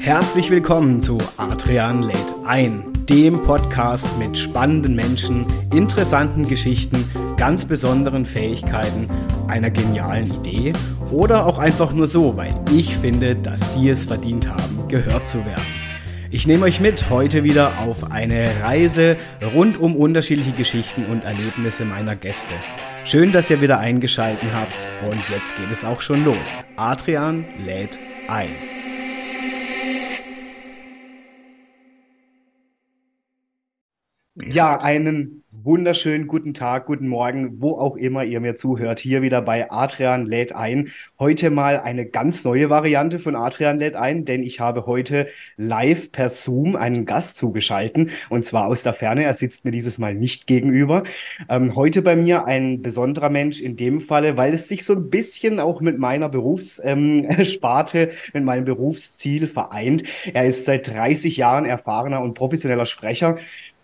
Herzlich willkommen zu Adrian lädt ein, dem Podcast mit spannenden Menschen, interessanten Geschichten, ganz besonderen Fähigkeiten, einer genialen Idee oder auch einfach nur so, weil ich finde, dass Sie es verdient haben, gehört zu werden. Ich nehme euch mit heute wieder auf eine Reise rund um unterschiedliche Geschichten und Erlebnisse meiner Gäste. Schön, dass ihr wieder eingeschalten habt und jetzt geht es auch schon los. Adrian lädt ein. Ja, einen wunderschönen guten Tag, guten Morgen, wo auch immer ihr mir zuhört. Hier wieder bei Adrian lädt ein. Heute mal eine ganz neue Variante von Adrian lädt ein, denn ich habe heute live per Zoom einen Gast zugeschalten und zwar aus der Ferne. Er sitzt mir dieses Mal nicht gegenüber. Ähm, heute bei mir ein besonderer Mensch in dem Falle, weil es sich so ein bisschen auch mit meiner Berufssparte, ähm, mit meinem Berufsziel vereint. Er ist seit 30 Jahren erfahrener und professioneller Sprecher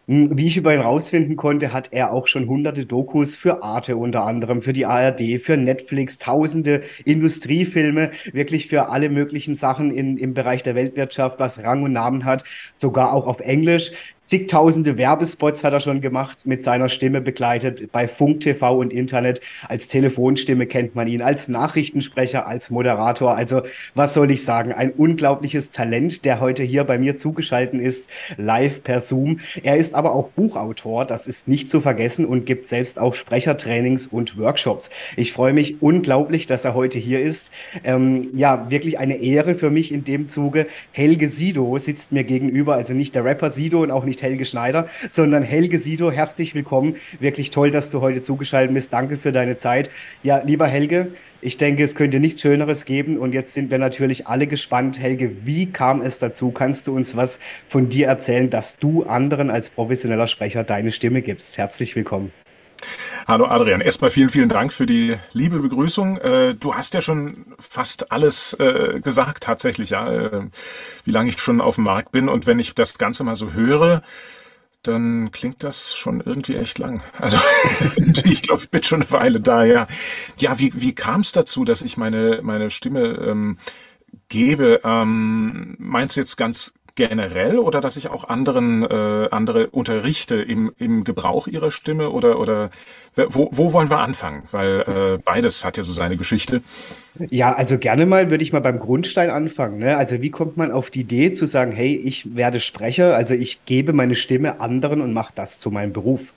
wie ich über ihn rausfinden konnte, hat er auch schon hunderte Dokus für Arte unter anderem, für die ARD, für Netflix, tausende Industriefilme, wirklich für alle möglichen Sachen in, im Bereich der Weltwirtschaft, was Rang und Namen hat, sogar auch auf Englisch. Zigtausende Werbespots hat er schon gemacht, mit seiner Stimme begleitet, bei Funk TV und Internet. Als Telefonstimme kennt man ihn, als Nachrichtensprecher, als Moderator. Also was soll ich sagen? Ein unglaubliches Talent, der heute hier bei mir zugeschaltet ist, live per Zoom. Er ist aber auch Buchautor, das ist nicht zu vergessen und gibt selbst auch Sprechertrainings und Workshops. Ich freue mich unglaublich, dass er heute hier ist. Ähm, ja, wirklich eine Ehre für mich in dem Zuge. Helge Sido sitzt mir gegenüber, also nicht der Rapper Sido und auch nicht Helge Schneider, sondern Helge Sido. Herzlich willkommen. Wirklich toll, dass du heute zugeschaltet bist. Danke für deine Zeit. Ja, lieber Helge, ich denke, es könnte nichts Schöneres geben. Und jetzt sind wir natürlich alle gespannt. Helge, wie kam es dazu? Kannst du uns was von dir erzählen, dass du anderen als professioneller Sprecher deine Stimme gibst? Herzlich willkommen. Hallo Adrian, erstmal vielen, vielen Dank für die liebe Begrüßung. Äh, du hast ja schon fast alles äh, gesagt, tatsächlich, ja, äh, wie lange ich schon auf dem Markt bin. Und wenn ich das Ganze mal so höre, dann klingt das schon irgendwie echt lang. Also ich glaube, ich bin schon eine Weile da, ja. Ja, wie, wie kam es dazu, dass ich meine, meine Stimme ähm, gebe? Ähm, meinst du jetzt ganz generell oder dass ich auch anderen äh, andere unterrichte im, im Gebrauch ihrer Stimme oder oder wo, wo wollen wir anfangen? Weil äh, beides hat ja so seine Geschichte. Ja, also gerne mal würde ich mal beim Grundstein anfangen. Ne? Also wie kommt man auf die Idee zu sagen, hey, ich werde Sprecher, also ich gebe meine Stimme anderen und mache das zu meinem Beruf?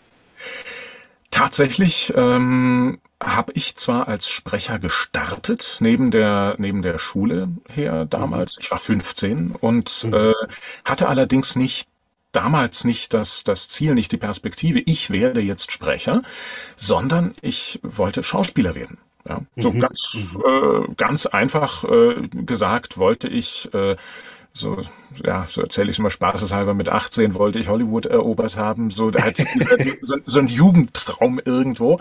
Tatsächlich ähm, habe ich zwar als Sprecher gestartet, neben der, neben der Schule her damals. Mhm. Ich war 15 und mhm. äh, hatte allerdings nicht damals nicht das, das Ziel, nicht die Perspektive, ich werde jetzt Sprecher, sondern ich wollte Schauspieler werden. Ja, so mhm. ganz, mhm. äh, ganz einfach äh, gesagt wollte ich äh, so, ja, so erzähle ich es immer spaßeshalber, mit 18 wollte ich Hollywood erobert haben, so, halt, so, so ein Jugendtraum irgendwo.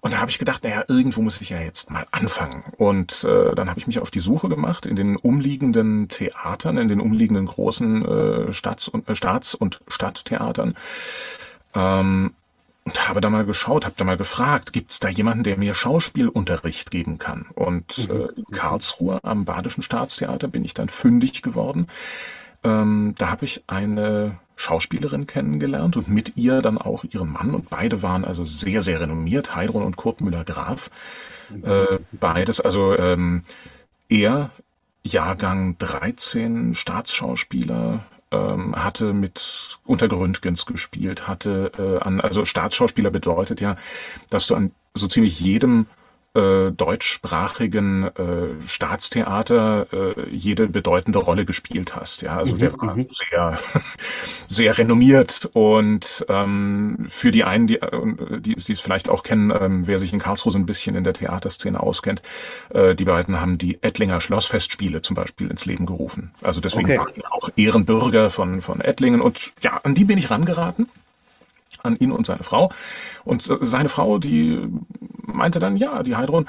Und da habe ich gedacht, naja, irgendwo muss ich ja jetzt mal anfangen. Und äh, dann habe ich mich auf die Suche gemacht in den umliegenden Theatern, in den umliegenden großen äh, Staats- und, äh, Staats- und Stadttheatern. Ähm, und habe da mal geschaut, habe da mal gefragt, gibt es da jemanden, der mir Schauspielunterricht geben kann? Und mhm. äh, in Karlsruhe am Badischen Staatstheater bin ich dann fündig geworden. Ähm, da habe ich eine Schauspielerin kennengelernt und mit ihr dann auch ihren Mann und beide waren also sehr, sehr renommiert, Heidrun und Kurt Müller-Graf. Äh, beides, also ähm, er Jahrgang 13 Staatsschauspieler, ähm, hatte mit unter Gründgens gespielt, hatte äh, an, also Staatsschauspieler bedeutet ja, dass du an so ziemlich jedem äh, deutschsprachigen äh, Staatstheater äh, jede bedeutende Rolle gespielt hast. Ja, also mhm, der war mhm. sehr, sehr renommiert und ähm, für die einen, die, äh, die, die es vielleicht auch kennen, ähm, wer sich in Karlsruhe so ein bisschen in der Theaterszene auskennt, äh, die beiden haben die Ettlinger Schlossfestspiele zum Beispiel ins Leben gerufen. Also deswegen okay. waren auch Ehrenbürger von, von Ettlingen und ja, an die bin ich rangeraten an ihn und seine Frau. Und seine Frau, die meinte dann, ja, die Heidrun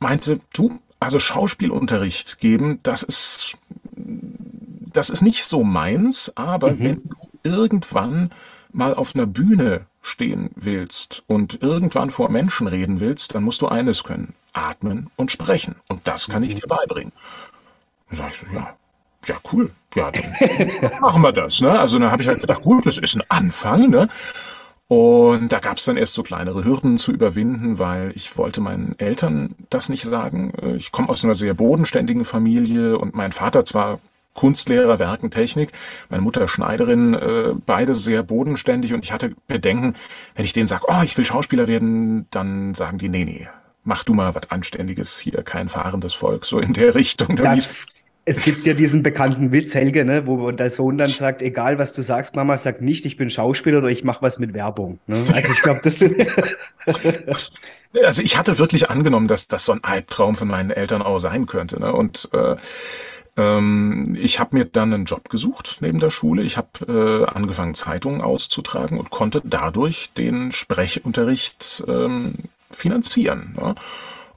meinte, du, also Schauspielunterricht geben, das ist, das ist nicht so meins, aber mhm. wenn du irgendwann mal auf einer Bühne stehen willst und irgendwann vor Menschen reden willst, dann musst du eines können, atmen und sprechen. Und das kann ich mhm. dir beibringen. Dann sag ich so, ja, ja, cool. Ja, dann machen wir das. Ne? Also dann habe ich halt gedacht, gut, das ist ein Anfang. Ne? Und da gab es dann erst so kleinere Hürden zu überwinden, weil ich wollte meinen Eltern das nicht sagen. Ich komme aus einer sehr bodenständigen Familie und mein Vater zwar Kunstlehrer, Werkentechnik, meine Mutter Schneiderin, äh, beide sehr bodenständig und ich hatte Bedenken, wenn ich denen sage, oh, ich will Schauspieler werden, dann sagen die, nee, nee, mach du mal was Anständiges hier, kein fahrendes Volk, so in der Richtung. Das es gibt ja diesen bekannten Witz, Helge, ne, wo der Sohn dann sagt, egal was du sagst, Mama, sag nicht, ich bin Schauspieler oder ich mache was mit Werbung. Ne? Also ich glaube, das sind... also ich hatte wirklich angenommen, dass das so ein Albtraum von meinen Eltern auch sein könnte. Ne? Und äh, ähm, ich habe mir dann einen Job gesucht neben der Schule. Ich habe äh, angefangen, Zeitungen auszutragen und konnte dadurch den Sprechunterricht ähm, finanzieren. Ne?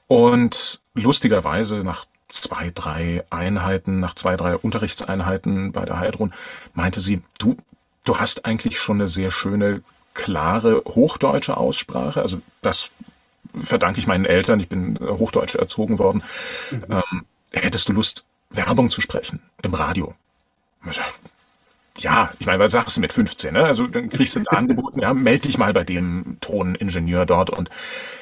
Und lustigerweise nach zwei, drei Einheiten, nach zwei, drei Unterrichtseinheiten bei der Heidrun, meinte sie, du, du hast eigentlich schon eine sehr schöne, klare hochdeutsche Aussprache. Also das verdanke ich meinen Eltern. Ich bin hochdeutsch erzogen worden. Mhm. Ähm, hättest du Lust, Werbung zu sprechen im Radio? Ja, ich meine, was sagst du mit 15? Ne? Also dann kriegst du ein Angebot, ja, melde dich mal bei dem Toningenieur dort und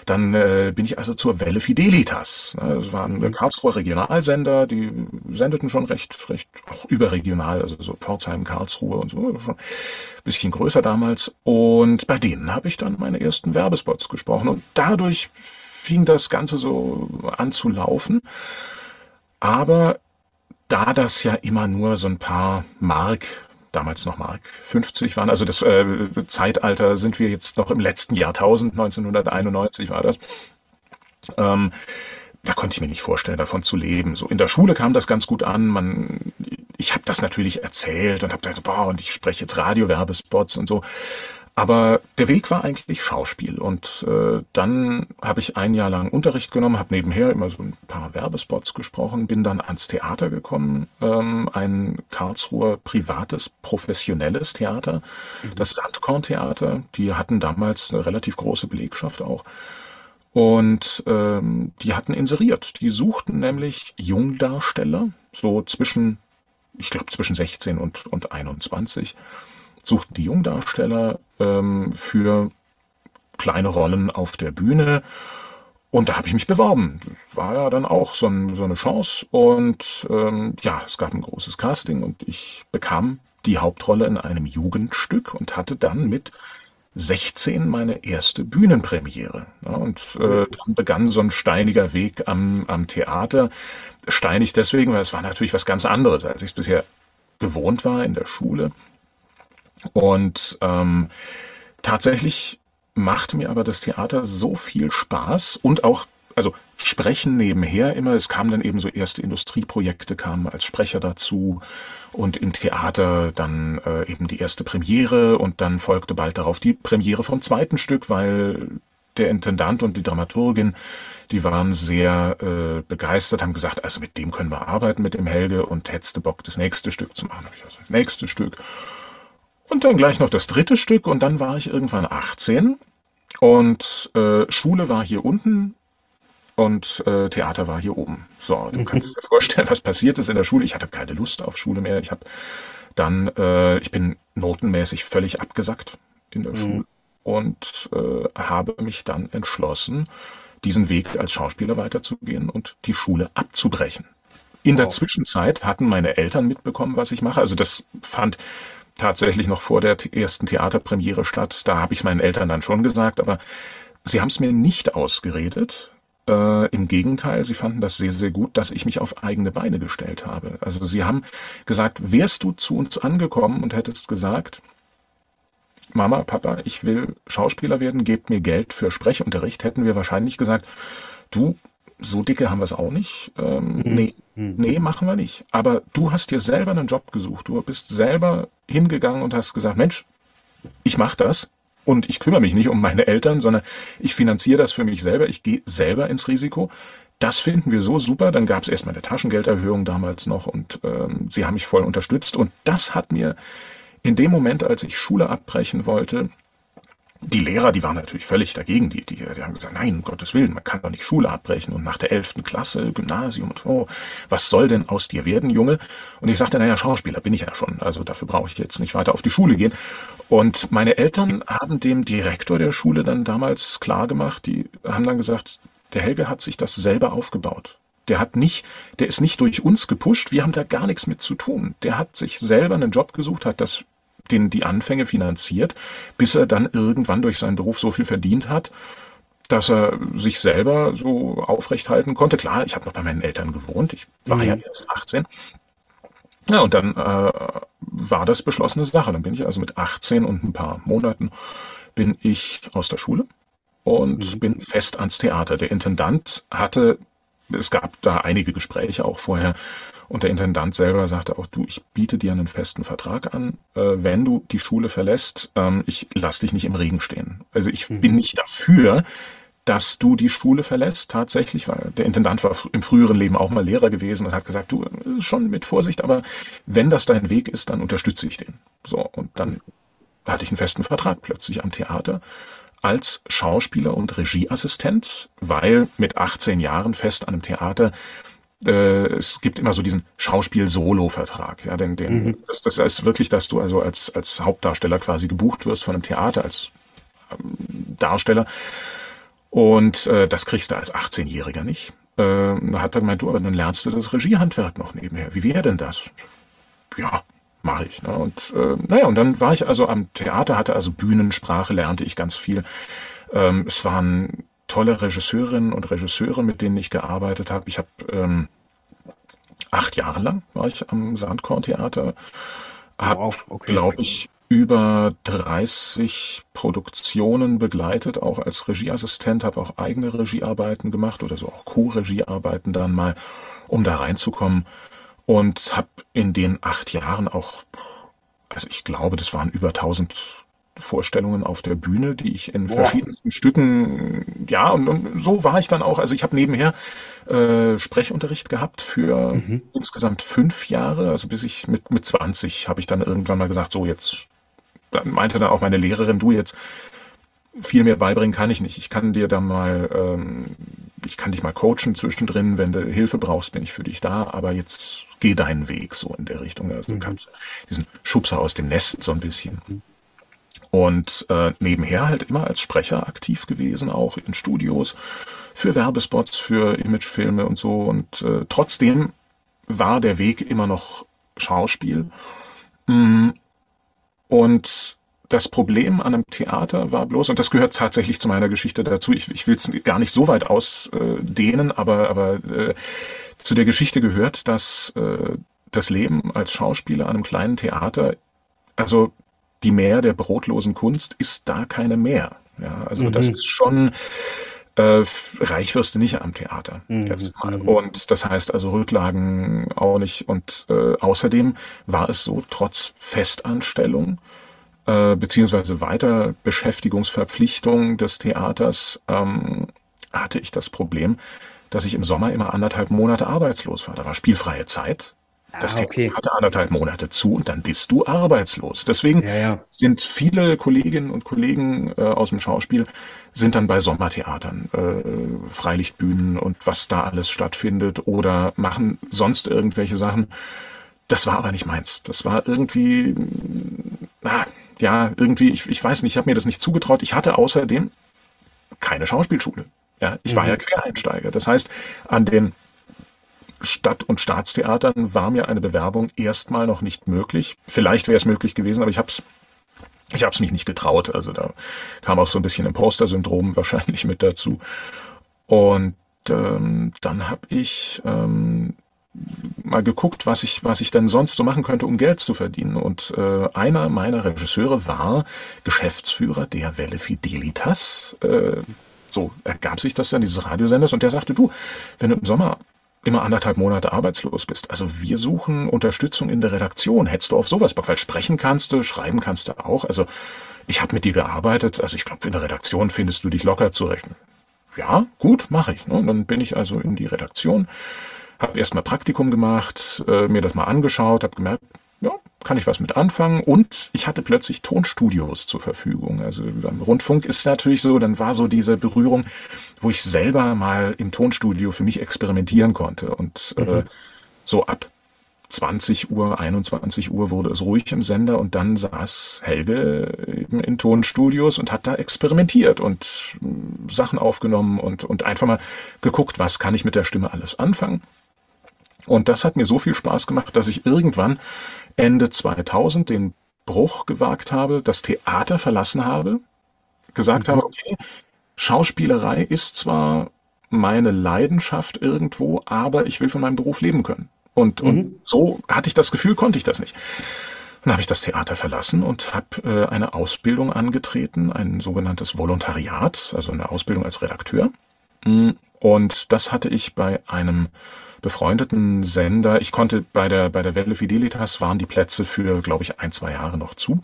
dann äh, bin ich also zur Welle Fidelitas. Ne? Das waren. Karlsruher Regionalsender, die sendeten schon recht, recht auch überregional, also so Pforzheim, Karlsruhe und so, schon ein bisschen größer damals. Und bei denen habe ich dann meine ersten Werbespots gesprochen und dadurch fing das Ganze so an zu laufen. Aber da das ja immer nur so ein paar Mark damals noch Mark 50 waren. Also das äh, Zeitalter sind wir jetzt noch im letzten Jahrtausend, 1991 war das. Ähm, da konnte ich mir nicht vorstellen, davon zu leben. So in der Schule kam das ganz gut an. Man, ich habe das natürlich erzählt und habe gesagt, boah, und ich spreche jetzt Radiowerbespots und so. Aber der Weg war eigentlich Schauspiel. Und äh, dann habe ich ein Jahr lang Unterricht genommen, habe nebenher immer so ein paar Werbespots gesprochen, bin dann ans Theater gekommen, ähm, ein Karlsruher privates, professionelles Theater, mhm. das Sandkorn-Theater. Die hatten damals eine relativ große Belegschaft auch. Und ähm, die hatten inseriert. Die suchten nämlich Jungdarsteller, so zwischen, ich glaube, zwischen 16 und, und 21 suchten die Jungdarsteller ähm, für kleine Rollen auf der Bühne. Und da habe ich mich beworben. Das war ja dann auch so, ein, so eine Chance. Und ähm, ja, es gab ein großes Casting und ich bekam die Hauptrolle in einem Jugendstück und hatte dann mit 16 meine erste Bühnenpremiere. Ja, und äh, dann begann so ein steiniger Weg am, am Theater. Steinig deswegen, weil es war natürlich was ganz anderes, als ich es bisher gewohnt war in der Schule. Und ähm, tatsächlich macht mir aber das Theater so viel Spaß und auch, also Sprechen nebenher immer. Es kamen dann eben so erste Industrieprojekte, kamen als Sprecher dazu und im Theater dann äh, eben die erste Premiere und dann folgte bald darauf die Premiere vom zweiten Stück, weil der Intendant und die Dramaturgin, die waren sehr äh, begeistert, haben gesagt, also mit dem können wir arbeiten, mit dem Helge und hättest du Bock, das nächste Stück zu machen. Hab ich also das nächste Stück. Und dann gleich noch das dritte Stück und dann war ich irgendwann 18 und äh, Schule war hier unten und äh, Theater war hier oben. So, du kannst dir vorstellen, was passiert ist in der Schule. Ich hatte keine Lust auf Schule mehr. Ich habe dann, äh, ich bin notenmäßig völlig abgesackt in der mhm. Schule und äh, habe mich dann entschlossen, diesen Weg als Schauspieler weiterzugehen und die Schule abzubrechen. In wow. der Zwischenzeit hatten meine Eltern mitbekommen, was ich mache. Also das fand tatsächlich noch vor der ersten Theaterpremiere statt. Da habe ich es meinen Eltern dann schon gesagt, aber sie haben es mir nicht ausgeredet. Äh, Im Gegenteil, sie fanden das sehr, sehr gut, dass ich mich auf eigene Beine gestellt habe. Also sie haben gesagt, wärst du zu uns angekommen und hättest gesagt, Mama, Papa, ich will Schauspieler werden, gebt mir Geld für Sprechunterricht, hätten wir wahrscheinlich gesagt, du, so dicke haben wir es auch nicht. Ähm, mhm. Nee, mhm. nee, machen wir nicht. Aber du hast dir selber einen Job gesucht. Du bist selber hingegangen und hast gesagt, Mensch, ich mache das und ich kümmere mich nicht um meine Eltern, sondern ich finanziere das für mich selber. Ich gehe selber ins Risiko. Das finden wir so super. Dann gab es erstmal eine Taschengelderhöhung damals noch und ähm, sie haben mich voll unterstützt. Und das hat mir in dem Moment, als ich Schule abbrechen wollte, die Lehrer, die waren natürlich völlig dagegen. Die, die, die haben gesagt, nein, um Gottes Willen, man kann doch nicht Schule abbrechen und nach der elften Klasse Gymnasium und oh, was soll denn aus dir werden, Junge? Und ich sagte, naja, Schauspieler bin ich ja schon, also dafür brauche ich jetzt nicht weiter auf die Schule gehen. Und meine Eltern haben dem Direktor der Schule dann damals klar gemacht, die haben dann gesagt, der Helge hat sich das selber aufgebaut. Der hat nicht, der ist nicht durch uns gepusht, wir haben da gar nichts mit zu tun. Der hat sich selber einen Job gesucht, hat das den die Anfänge finanziert, bis er dann irgendwann durch seinen Beruf so viel verdient hat, dass er sich selber so aufrecht halten konnte. Klar, ich habe noch bei meinen Eltern gewohnt, ich war mhm. ja erst 18. Ja, und dann äh, war das beschlossene Sache. Dann bin ich also mit 18 und ein paar Monaten bin ich aus der Schule und mhm. bin fest ans Theater. Der Intendant hatte, es gab da einige Gespräche auch vorher, und der Intendant selber sagte auch, du, ich biete dir einen festen Vertrag an, äh, wenn du die Schule verlässt, ähm, ich lass dich nicht im Regen stehen. Also ich mhm. bin nicht dafür, dass du die Schule verlässt, tatsächlich, weil der Intendant war im früheren Leben auch mal Lehrer gewesen und hat gesagt, du, schon mit Vorsicht, aber wenn das dein Weg ist, dann unterstütze ich den. So, und dann hatte ich einen festen Vertrag plötzlich am Theater als Schauspieler und Regieassistent, weil mit 18 Jahren fest an einem Theater äh, es gibt immer so diesen Schauspiel-Solo-Vertrag. Ja, den, den, mhm. das, das heißt wirklich, dass du also als, als Hauptdarsteller quasi gebucht wirst von einem Theater, als ähm, Darsteller. Und äh, das kriegst du als 18-Jähriger nicht. Äh, da hat er gemeint, du, aber dann lernst du das Regiehandwerk noch nebenher. Wie wäre denn das? Ja, mache ich. Ne? Und äh, naja, und dann war ich also am Theater, hatte also Bühnensprache, lernte ich ganz viel. Ähm, es waren tolle Regisseurinnen und Regisseure, mit denen ich gearbeitet habe. Ich habe ähm, acht Jahre lang war ich am Sandkorn-Theater, habe, wow, okay. glaube ich, über 30 Produktionen begleitet, auch als Regieassistent, habe auch eigene Regiearbeiten gemacht oder so auch Co-Regiearbeiten dann mal, um da reinzukommen und habe in den acht Jahren auch, also ich glaube, das waren über 1000 Vorstellungen auf der Bühne, die ich in Boah. verschiedensten Stücken, ja, und, und, so war ich dann auch. Also ich habe nebenher äh, Sprechunterricht gehabt für mhm. insgesamt fünf Jahre, also bis ich mit, mit 20 habe ich dann irgendwann mal gesagt, so jetzt, dann meinte dann auch meine Lehrerin, du jetzt, viel mehr beibringen kann ich nicht. Ich kann dir da mal, ähm, ich kann dich mal coachen zwischendrin, wenn du Hilfe brauchst, bin ich für dich da, aber jetzt geh deinen Weg so in der Richtung. Also mhm. du kannst diesen Schubser aus dem Nest so ein bisschen. Mhm. Und äh, nebenher halt immer als Sprecher aktiv gewesen, auch in Studios, für Werbespots, für Imagefilme und so. Und äh, trotzdem war der Weg immer noch Schauspiel. Mm, und das Problem an einem Theater war bloß, und das gehört tatsächlich zu meiner Geschichte dazu, ich, ich will es gar nicht so weit ausdehnen, aber, aber äh, zu der Geschichte gehört, dass äh, das Leben als Schauspieler an einem kleinen Theater, also die Mehr der brotlosen Kunst ist da keine mehr. Ja, also mhm. das ist schon äh, reich wirst du nicht am Theater. Mhm. Und das heißt also Rücklagen auch nicht. Und äh, außerdem war es so, trotz Festanstellung äh, beziehungsweise weiter Beschäftigungsverpflichtung des Theaters ähm, hatte ich das Problem, dass ich im Sommer immer anderthalb Monate arbeitslos war. Da war spielfreie Zeit. Das ah, okay. hatte anderthalb Monate zu und dann bist du arbeitslos. Deswegen ja, ja. sind viele Kolleginnen und Kollegen äh, aus dem Schauspiel sind dann bei Sommertheatern, äh, Freilichtbühnen und was da alles stattfindet oder machen sonst irgendwelche Sachen. Das war aber nicht meins. Das war irgendwie, na, ja, irgendwie, ich, ich weiß nicht, ich habe mir das nicht zugetraut. Ich hatte außerdem keine Schauspielschule. Ja, ich mhm. war ja Quereinsteiger. Das heißt, an den Stadt- und Staatstheatern war mir eine Bewerbung erstmal noch nicht möglich. Vielleicht wäre es möglich gewesen, aber ich habe es ich hab's mich nicht getraut. Also da kam auch so ein bisschen Imposter-Syndrom wahrscheinlich mit dazu. Und ähm, dann habe ich ähm, mal geguckt, was ich, was ich denn sonst so machen könnte, um Geld zu verdienen. Und äh, einer meiner Regisseure war Geschäftsführer der Welle Fidelitas. Äh, so ergab sich das dann, dieses Radiosenders. Und der sagte, du, wenn du im Sommer immer anderthalb Monate arbeitslos bist. Also wir suchen Unterstützung in der Redaktion. Hättest du auf sowas Bock? Weil sprechen kannst du, schreiben kannst du auch. Also ich habe mit dir gearbeitet. Also ich glaube, in der Redaktion findest du dich locker zurecht. Ja, gut, mache ich. Ne? Und dann bin ich also in die Redaktion, habe erstmal Praktikum gemacht, äh, mir das mal angeschaut, habe gemerkt, ja, kann ich was mit anfangen. Und ich hatte plötzlich Tonstudios zur Verfügung. Also beim Rundfunk ist natürlich so, dann war so diese Berührung, wo ich selber mal im Tonstudio für mich experimentieren konnte. Und äh, mhm. äh, so ab 20 Uhr, 21 Uhr wurde es ruhig im Sender und dann saß Helge eben in Tonstudios und hat da experimentiert und äh, Sachen aufgenommen und, und einfach mal geguckt, was kann ich mit der Stimme alles anfangen. Und das hat mir so viel Spaß gemacht, dass ich irgendwann Ende 2000 den Bruch gewagt habe, das Theater verlassen habe, gesagt mhm. habe, okay, Schauspielerei ist zwar meine Leidenschaft irgendwo, aber ich will von meinem Beruf leben können. Und, mhm. und so hatte ich das Gefühl, konnte ich das nicht. Dann habe ich das Theater verlassen und habe äh, eine Ausbildung angetreten, ein sogenanntes Volontariat, also eine Ausbildung als Redakteur. Mm, und das hatte ich bei einem befreundeten Sender. Ich konnte bei der, bei der Welle Fidelitas waren die Plätze für, glaube ich, ein, zwei Jahre noch zu.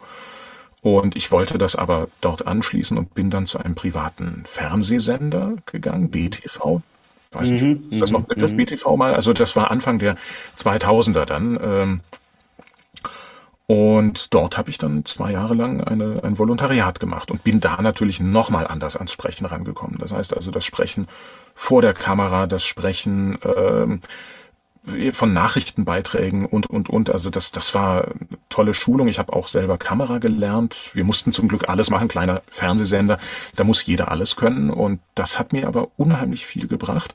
Und ich wollte das aber dort anschließen und bin dann zu einem privaten Fernsehsender gegangen, BTV, weiß nicht, mhm, das noch mhm, Begriff mhm. BTV mal? Also das war Anfang der 2000er dann. Und dort habe ich dann zwei Jahre lang eine, ein Volontariat gemacht und bin da natürlich nochmal anders ans Sprechen rangekommen. Das heißt also das Sprechen vor der Kamera, das Sprechen ähm, von Nachrichtenbeiträgen und, und, und. Also das, das war tolle Schulung. Ich habe auch selber Kamera gelernt. Wir mussten zum Glück alles machen, kleiner Fernsehsender. Da muss jeder alles können. Und das hat mir aber unheimlich viel gebracht.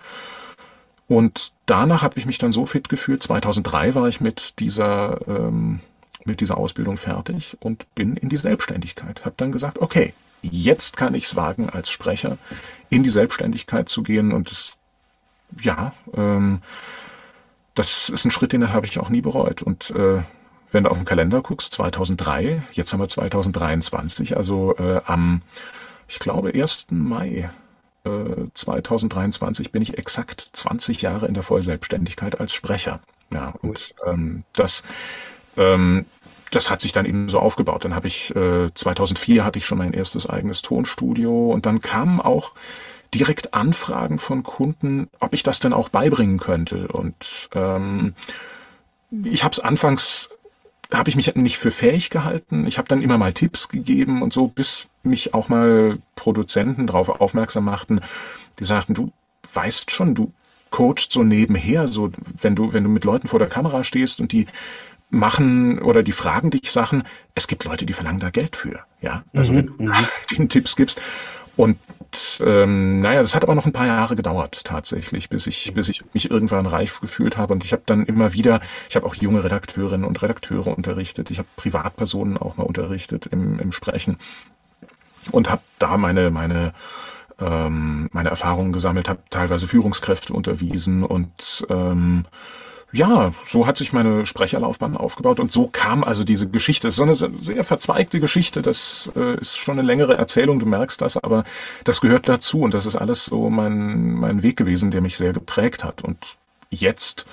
Und danach habe ich mich dann so fit gefühlt. 2003 war ich mit dieser, ähm, mit dieser Ausbildung fertig und bin in die Selbstständigkeit. Habe dann gesagt, okay, jetzt kann ich es wagen, als Sprecher in die Selbstständigkeit zu gehen. Und das, ja, ähm, das ist ein Schritt, den habe ich auch nie bereut. Und äh, wenn du auf den Kalender guckst, 2003, jetzt haben wir 2023, also äh, am, ich glaube, 1. Mai äh, 2023 bin ich exakt 20 Jahre in der Vollselbstständigkeit als Sprecher. Ja, und ähm, das, ähm, das hat sich dann eben so aufgebaut. Dann habe ich, äh, 2004 hatte ich schon mein erstes eigenes Tonstudio und dann kamen auch direkt Anfragen von Kunden, ob ich das denn auch beibringen könnte. Und ähm, ich habe es anfangs, habe ich mich nicht für fähig gehalten. Ich habe dann immer mal Tipps gegeben und so, bis mich auch mal Produzenten darauf aufmerksam machten, die sagten, du weißt schon, du coachst so nebenher, so wenn du, wenn du mit Leuten vor der Kamera stehst und die machen oder die fragen dich Sachen, es gibt Leute, die verlangen da Geld für, ja. Also mhm, wenn du mhm. den Tipps gibst. Und ähm, naja, das hat aber noch ein paar Jahre gedauert tatsächlich, bis ich, bis ich mich irgendwann reif gefühlt habe. Und ich habe dann immer wieder, ich habe auch junge Redakteurinnen und Redakteure unterrichtet. Ich habe Privatpersonen auch mal unterrichtet im, im Sprechen und habe da meine meine ähm, meine Erfahrungen gesammelt, habe teilweise Führungskräfte unterwiesen und ähm, ja, so hat sich meine Sprecherlaufbahn aufgebaut und so kam also diese Geschichte. Es ist so eine sehr verzweigte Geschichte, das äh, ist schon eine längere Erzählung, du merkst das, aber das gehört dazu und das ist alles so mein, mein Weg gewesen, der mich sehr geprägt hat. Und jetzt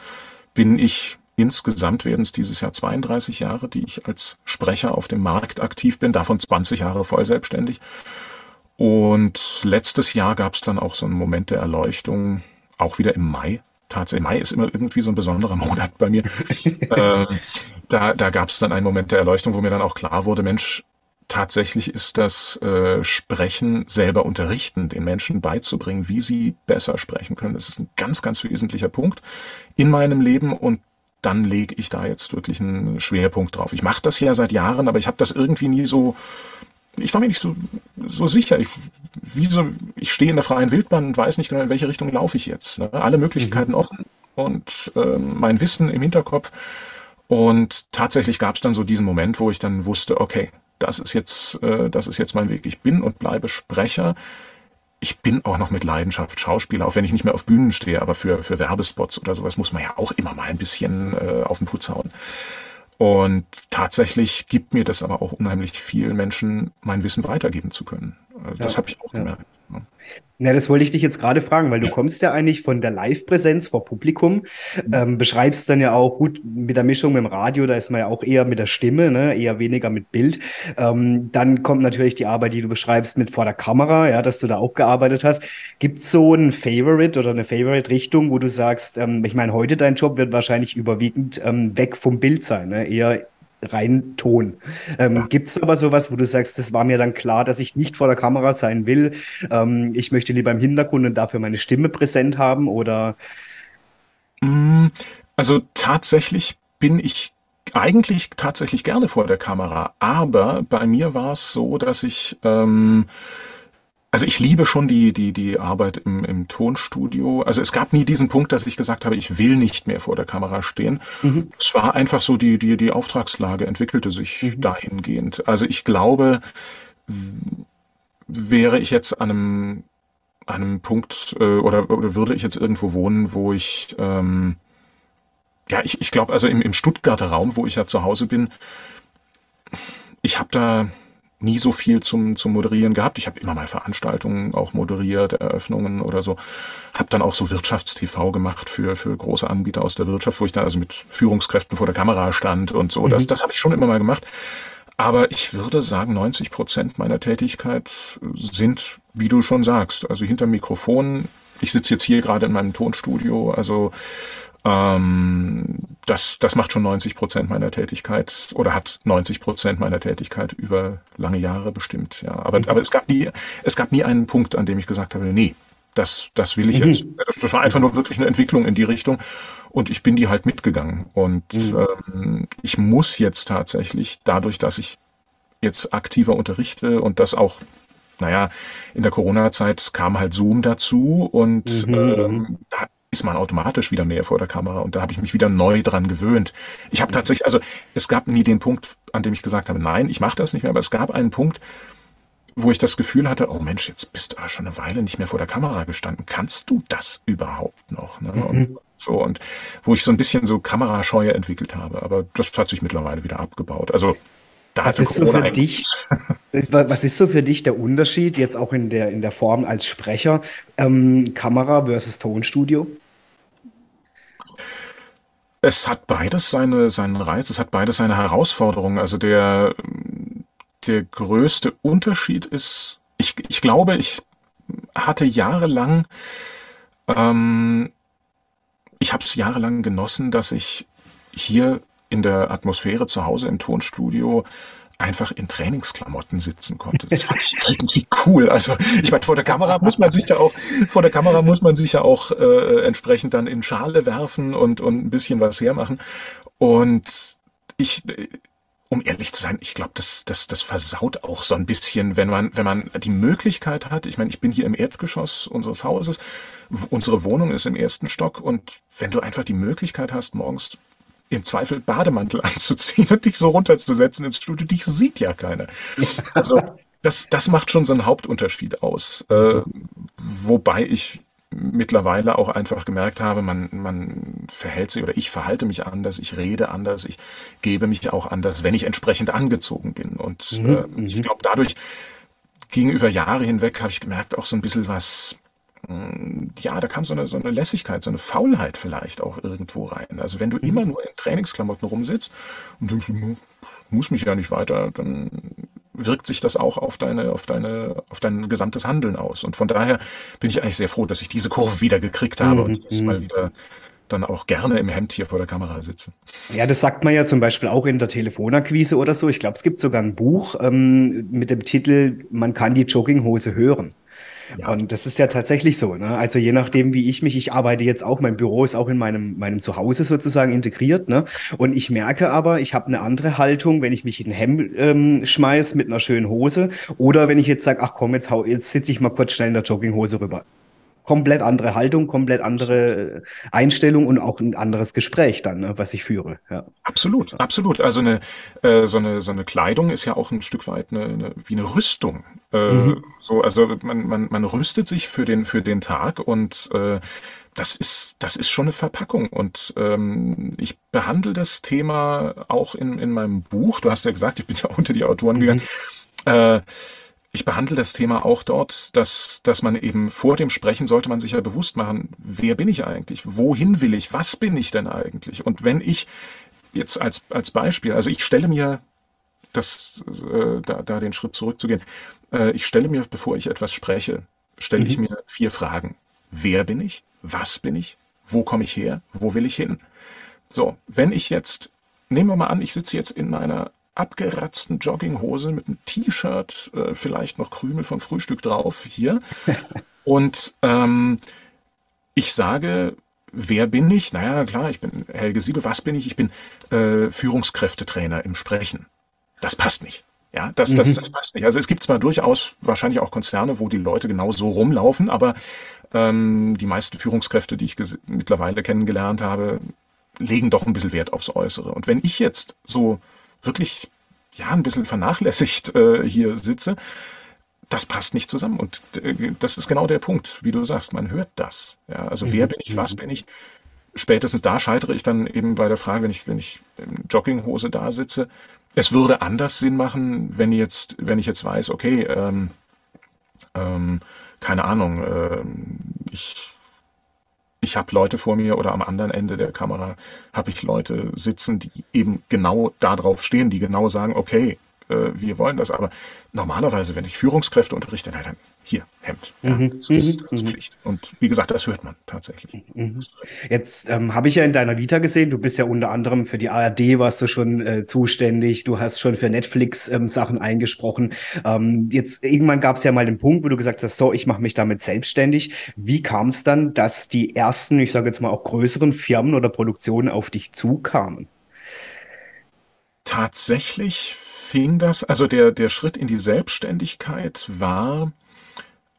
bin ich insgesamt werden es dieses Jahr 32 Jahre, die ich als Sprecher auf dem Markt aktiv bin, davon 20 Jahre voll selbstständig. Und letztes Jahr gab es dann auch so einen Moment der Erleuchtung, auch wieder im Mai, tatsächlich, Mai ist immer irgendwie so ein besonderer Monat bei mir. äh, da da gab es dann einen Moment der Erleuchtung, wo mir dann auch klar wurde, Mensch, tatsächlich ist das äh, Sprechen selber unterrichten, den Menschen beizubringen, wie sie besser sprechen können. Das ist ein ganz, ganz wesentlicher Punkt in meinem Leben und dann lege ich da jetzt wirklich einen Schwerpunkt drauf. Ich mache das ja seit Jahren, aber ich habe das irgendwie nie so ich war mir nicht so, so sicher. Ich, wie so, ich stehe in der freien Wildbahn und weiß nicht genau, in welche Richtung laufe ich jetzt. Ne? Alle Möglichkeiten mhm. offen und ähm, mein Wissen im Hinterkopf. Und tatsächlich gab es dann so diesen Moment, wo ich dann wusste, okay, das ist jetzt, äh, das ist jetzt mein Weg. Ich bin und bleibe Sprecher. Ich bin auch noch mit Leidenschaft Schauspieler, auch wenn ich nicht mehr auf Bühnen stehe, aber für, für Werbespots oder sowas muss man ja auch immer mal ein bisschen äh, auf den Putz hauen. Und tatsächlich gibt mir das aber auch unheimlich viel, Menschen mein Wissen weitergeben zu können. Also das habe ich auch ja. gemerkt. Ja, das wollte ich dich jetzt gerade fragen, weil du kommst ja eigentlich von der Live-Präsenz vor Publikum, ähm, beschreibst dann ja auch gut mit der Mischung mit dem Radio, da ist man ja auch eher mit der Stimme, ne, eher weniger mit Bild. Ähm, dann kommt natürlich die Arbeit, die du beschreibst mit vor der Kamera, ja, dass du da auch gearbeitet hast. Gibt es so ein Favorite oder eine Favorite-Richtung, wo du sagst, ähm, ich meine, heute dein Job wird wahrscheinlich überwiegend ähm, weg vom Bild sein, ne? eher rein Ton. Ähm, ja. Gibt es aber sowas, wo du sagst, das war mir dann klar, dass ich nicht vor der Kamera sein will? Ähm, ich möchte lieber im Hintergrund und dafür meine Stimme präsent haben oder? Mm, also tatsächlich bin ich eigentlich tatsächlich gerne vor der Kamera, aber bei mir war es so, dass ich ähm, also ich liebe schon die, die, die Arbeit im, im Tonstudio. Also es gab nie diesen Punkt, dass ich gesagt habe, ich will nicht mehr vor der Kamera stehen. Mhm. Es war einfach so, die, die, die Auftragslage entwickelte sich mhm. dahingehend. Also ich glaube, wäre ich jetzt an einem, an einem Punkt äh, oder, oder würde ich jetzt irgendwo wohnen, wo ich, ähm, ja, ich, ich glaube, also im, im Stuttgarter Raum, wo ich ja zu Hause bin, ich habe da nie so viel zum, zum Moderieren gehabt. Ich habe immer mal Veranstaltungen auch moderiert, Eröffnungen oder so. Habe dann auch so Wirtschaftstv gemacht für, für große Anbieter aus der Wirtschaft, wo ich dann also mit Führungskräften vor der Kamera stand und so. Mhm. Das, das habe ich schon immer mal gemacht. Aber ich würde sagen, 90 Prozent meiner Tätigkeit sind, wie du schon sagst, also hinter Mikrofon. Ich sitze jetzt hier gerade in meinem Tonstudio, also ähm, das, das macht schon 90 Prozent meiner Tätigkeit oder hat 90 Prozent meiner Tätigkeit über lange Jahre bestimmt. Ja, aber, mhm. aber es gab nie, es gab nie einen Punkt, an dem ich gesagt habe, nee, das, das will ich mhm. jetzt. Das, das, war einfach nur wirklich eine Entwicklung in die Richtung und ich bin die halt mitgegangen. Und mhm. ähm, ich muss jetzt tatsächlich, dadurch, dass ich jetzt aktiver unterrichte und das auch naja, in der Corona-Zeit kam halt Zoom dazu und mhm. ähm, ist man automatisch wieder mehr vor der Kamera und da habe ich mich wieder neu dran gewöhnt. Ich habe tatsächlich, also es gab nie den Punkt, an dem ich gesagt habe, nein, ich mache das nicht mehr, aber es gab einen Punkt, wo ich das Gefühl hatte, oh Mensch, jetzt bist du schon eine Weile nicht mehr vor der Kamera gestanden. Kannst du das überhaupt noch? Ne? Und mhm. so und wo ich so ein bisschen so Kamerascheue entwickelt habe, aber das hat sich mittlerweile wieder abgebaut. Also was ist so für dich, was ist so für dich der Unterschied jetzt auch in der, in der Form als Sprecher, ähm, Kamera versus Tonstudio? Es hat beides seine, seinen Reiz, es hat beides seine Herausforderungen. Also der, der größte Unterschied ist, ich, ich glaube, ich hatte jahrelang, ähm, ich habe es jahrelang genossen, dass ich hier in der Atmosphäre zu Hause im Tonstudio einfach in Trainingsklamotten sitzen konnte. Das fand ich irgendwie cool. Also ich meine, vor der Kamera muss man sich ja auch, vor der Kamera muss man sich ja auch äh, entsprechend dann in Schale werfen und, und ein bisschen was hermachen. Und ich, um ehrlich zu sein, ich glaube, das, das, das versaut auch so ein bisschen, wenn man, wenn man die Möglichkeit hat. Ich meine, ich bin hier im Erdgeschoss unseres Hauses. Unsere Wohnung ist im ersten Stock und wenn du einfach die Möglichkeit hast, morgens im Zweifel Bademantel anzuziehen und dich so runterzusetzen ins Studio, dich sieht ja keiner. Also das, das macht schon so einen Hauptunterschied aus. Äh, wobei ich mittlerweile auch einfach gemerkt habe, man, man verhält sich oder ich verhalte mich anders, ich rede anders, ich gebe mich auch anders, wenn ich entsprechend angezogen bin. Und mhm, äh, ich mhm. glaube, dadurch ging über Jahre hinweg, habe ich gemerkt, auch so ein bisschen was ja, da kam so eine, so eine Lässigkeit, so eine Faulheit vielleicht auch irgendwo rein. Also wenn du immer nur in Trainingsklamotten rumsitzt und denkst, muss mich ja nicht weiter, dann wirkt sich das auch auf deine, auf deine, auf dein gesamtes Handeln aus. Und von daher bin ich eigentlich sehr froh, dass ich diese Kurve wieder gekriegt habe mhm. und jetzt mal wieder dann auch gerne im Hemd hier vor der Kamera sitze. Ja, das sagt man ja zum Beispiel auch in der Telefonakquise oder so. Ich glaube, es gibt sogar ein Buch ähm, mit dem Titel Man kann die Jogginghose hören. Ja. Und das ist ja tatsächlich so. Ne? Also je nachdem, wie ich mich, ich arbeite jetzt auch, mein Büro ist auch in meinem, meinem Zuhause sozusagen integriert. Ne? Und ich merke aber, ich habe eine andere Haltung, wenn ich mich in ein Hemd ähm, schmeiß mit einer schönen Hose oder wenn ich jetzt sage, ach komm, jetzt, hau, jetzt sitze ich mal kurz schnell in der Jogginghose rüber komplett andere Haltung, komplett andere Einstellung und auch ein anderes Gespräch dann, ne, was ich führe. Ja. Absolut, absolut. Also eine äh, so eine so eine Kleidung ist ja auch ein Stück weit eine, eine wie eine Rüstung. Äh, mhm. So, also man, man man rüstet sich für den für den Tag und äh, das ist, das ist schon eine Verpackung. Und ähm, ich behandle das Thema auch in, in meinem Buch. Du hast ja gesagt, ich bin ja unter die Autoren mhm. gegangen. Äh, ich behandle das Thema auch dort, dass, dass man eben vor dem Sprechen sollte man sich ja bewusst machen, wer bin ich eigentlich? Wohin will ich? Was bin ich denn eigentlich? Und wenn ich jetzt als, als Beispiel, also ich stelle mir das, äh, da, da den Schritt zurückzugehen, äh, ich stelle mir, bevor ich etwas spreche, stelle mhm. ich mir vier Fragen. Wer bin ich? Was bin ich? Wo komme ich her? Wo will ich hin? So, wenn ich jetzt nehmen wir mal an, ich sitze jetzt in meiner abgeratzten Jogginghose mit einem T-Shirt, äh, vielleicht noch Krümel vom Frühstück drauf hier. Und ähm, ich sage, wer bin ich? Naja, klar, ich bin Helge Siebe. Was bin ich? Ich bin äh, Führungskräftetrainer im Sprechen. Das passt nicht. Ja, das, das, mhm. das passt nicht. Also es gibt zwar durchaus wahrscheinlich auch Konzerne, wo die Leute genau so rumlaufen, aber ähm, die meisten Führungskräfte, die ich mittlerweile kennengelernt habe, legen doch ein bisschen Wert aufs Äußere. Und wenn ich jetzt so wirklich ja ein bisschen vernachlässigt äh, hier sitze, das passt nicht zusammen. Und äh, das ist genau der Punkt, wie du sagst, man hört das. Ja, also mhm. wer bin ich, was mhm. bin ich? Spätestens da scheitere ich dann eben bei der Frage, wenn ich, wenn ich in Jogginghose da sitze, es würde anders Sinn machen, wenn jetzt, wenn ich jetzt weiß, okay, ähm, ähm, keine Ahnung, ähm, ich ich habe Leute vor mir oder am anderen Ende der Kamera habe ich Leute sitzen, die eben genau darauf stehen, die genau sagen, okay, äh, wir wollen das. Aber normalerweise, wenn ich Führungskräfte unterrichte, dann hier, Hemd. Ja, mhm. das, ist, das ist mhm. Pflicht. Und wie gesagt, das hört man tatsächlich. Mhm. Jetzt ähm, habe ich ja in deiner Vita gesehen, du bist ja unter anderem für die ARD warst du schon äh, zuständig, du hast schon für Netflix ähm, Sachen eingesprochen. Ähm, jetzt irgendwann gab es ja mal den Punkt, wo du gesagt hast, so, ich mache mich damit selbstständig. Wie kam es dann, dass die ersten, ich sage jetzt mal auch größeren Firmen oder Produktionen auf dich zukamen? Tatsächlich fing das, also der, der Schritt in die Selbstständigkeit war,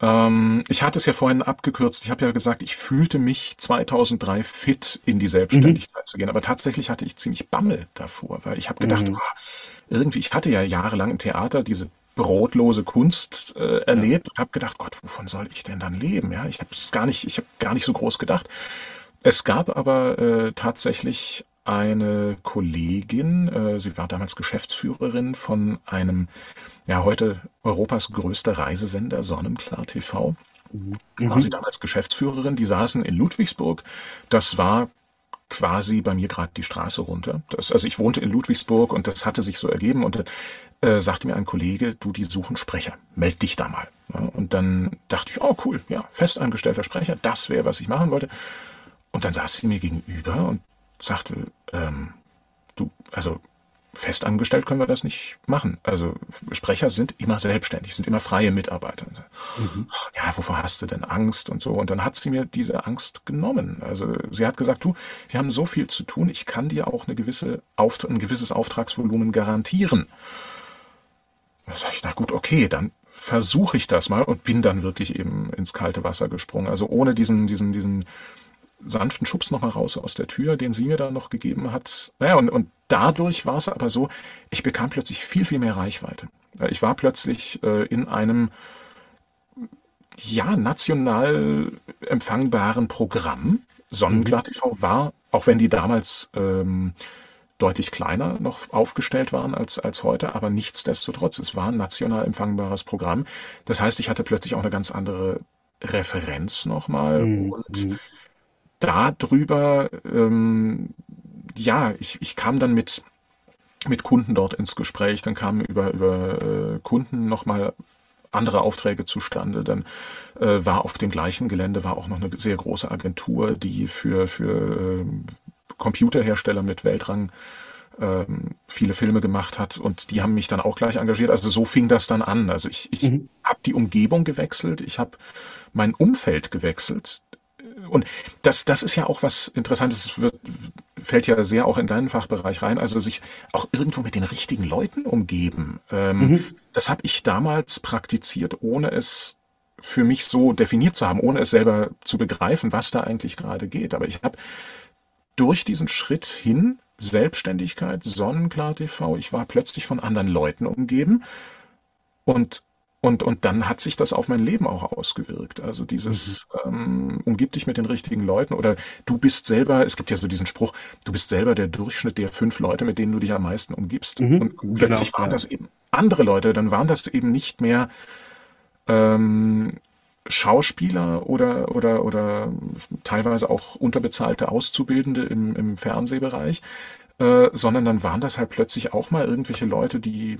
ähm, ich hatte es ja vorhin abgekürzt, ich habe ja gesagt, ich fühlte mich 2003 fit in die Selbstständigkeit mhm. zu gehen, aber tatsächlich hatte ich ziemlich Bammel davor, weil ich habe gedacht, mhm. oh, irgendwie, ich hatte ja jahrelang im Theater diese brotlose Kunst äh, erlebt ja. und habe gedacht, Gott, wovon soll ich denn dann leben? Ja, ich habe es gar nicht, ich habe gar nicht so groß gedacht. Es gab aber äh, tatsächlich eine Kollegin, äh, sie war damals Geschäftsführerin von einem, ja heute Europas größter Reisesender, Sonnenklar TV. Mhm. War sie damals Geschäftsführerin, die saßen in Ludwigsburg. Das war quasi bei mir gerade die Straße runter. Das, also ich wohnte in Ludwigsburg und das hatte sich so ergeben und äh, sagte mir ein Kollege, du, die suchen Sprecher, meld dich da mal. Ja, und dann dachte ich, oh cool, ja, festangestellter Sprecher, das wäre, was ich machen wollte. Und dann saß sie mir gegenüber und sagte, ähm, du, also festangestellt können wir das nicht machen. Also Sprecher sind immer selbstständig, sind immer freie Mitarbeiter. Mhm. Ja, wovor hast du denn Angst und so? Und dann hat sie mir diese Angst genommen. Also sie hat gesagt, du, wir haben so viel zu tun, ich kann dir auch eine gewisse Auft ein gewisses Auftragsvolumen garantieren. Da sag ich, na gut, okay, dann versuche ich das mal und bin dann wirklich eben ins kalte Wasser gesprungen. Also ohne diesen, diesen, diesen sanften Schubs nochmal raus aus der Tür, den sie mir da noch gegeben hat. Naja, und, und dadurch war es aber so, ich bekam plötzlich viel, viel mehr Reichweite. Ich war plötzlich äh, in einem ja, national empfangbaren Programm. Sonnenklar TV war, auch wenn die damals ähm, deutlich kleiner noch aufgestellt waren als, als heute, aber nichtsdestotrotz, es war ein national empfangbares Programm. Das heißt, ich hatte plötzlich auch eine ganz andere Referenz nochmal mhm. und mhm darüber, ähm, ja, ich, ich kam dann mit, mit Kunden dort ins Gespräch, dann kamen über, über äh, Kunden nochmal andere Aufträge zustande. Dann äh, war auf dem gleichen Gelände war auch noch eine sehr große Agentur, die für, für äh, Computerhersteller mit Weltrang ähm, viele Filme gemacht hat und die haben mich dann auch gleich engagiert. Also so fing das dann an. Also ich, ich mhm. habe die Umgebung gewechselt, ich habe mein Umfeld gewechselt und das, das ist ja auch was Interessantes, es wird, fällt ja sehr auch in deinen Fachbereich rein, also sich auch irgendwo mit den richtigen Leuten umgeben. Ähm, mhm. Das habe ich damals praktiziert, ohne es für mich so definiert zu haben, ohne es selber zu begreifen, was da eigentlich gerade geht. Aber ich habe durch diesen Schritt hin, Selbstständigkeit, Sonnenklar TV, ich war plötzlich von anderen Leuten umgeben und und, und dann hat sich das auf mein Leben auch ausgewirkt. Also dieses mhm. ähm, umgib dich mit den richtigen Leuten oder du bist selber, es gibt ja so diesen Spruch, du bist selber der Durchschnitt der fünf Leute, mit denen du dich am meisten umgibst. Mhm. Und genau, plötzlich waren ja. das eben andere Leute, dann waren das eben nicht mehr ähm, Schauspieler oder, oder, oder teilweise auch unterbezahlte Auszubildende im, im Fernsehbereich, äh, sondern dann waren das halt plötzlich auch mal irgendwelche Leute, die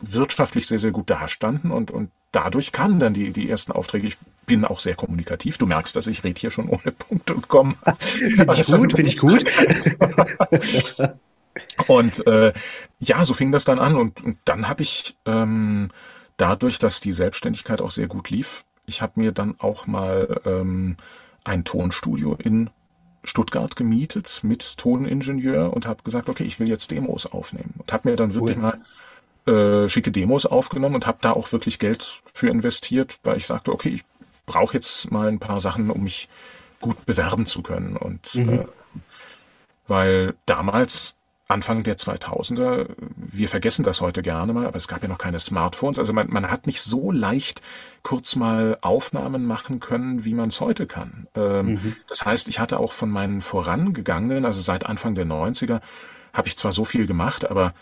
wirtschaftlich sehr, sehr gut dastanden und, und dadurch kamen dann die, die ersten Aufträge. Ich bin auch sehr kommunikativ. Du merkst, dass ich rede hier schon ohne Punkt und Komma. finde ich gut, finde ich gut. Und äh, ja, so fing das dann an und, und dann habe ich ähm, dadurch, dass die Selbstständigkeit auch sehr gut lief, ich habe mir dann auch mal ähm, ein Tonstudio in Stuttgart gemietet mit Toningenieur und habe gesagt, okay, ich will jetzt Demos aufnehmen und habe mir dann wirklich cool. mal äh, schicke Demos aufgenommen und habe da auch wirklich Geld für investiert, weil ich sagte, okay, ich brauche jetzt mal ein paar Sachen, um mich gut bewerben zu können und mhm. äh, weil damals Anfang der 2000er, wir vergessen das heute gerne mal, aber es gab ja noch keine Smartphones. Also man, man hat nicht so leicht kurz mal Aufnahmen machen können, wie man es heute kann. Ähm, mhm. Das heißt, ich hatte auch von meinen vorangegangenen, also seit Anfang der 90er, habe ich zwar so viel gemacht, aber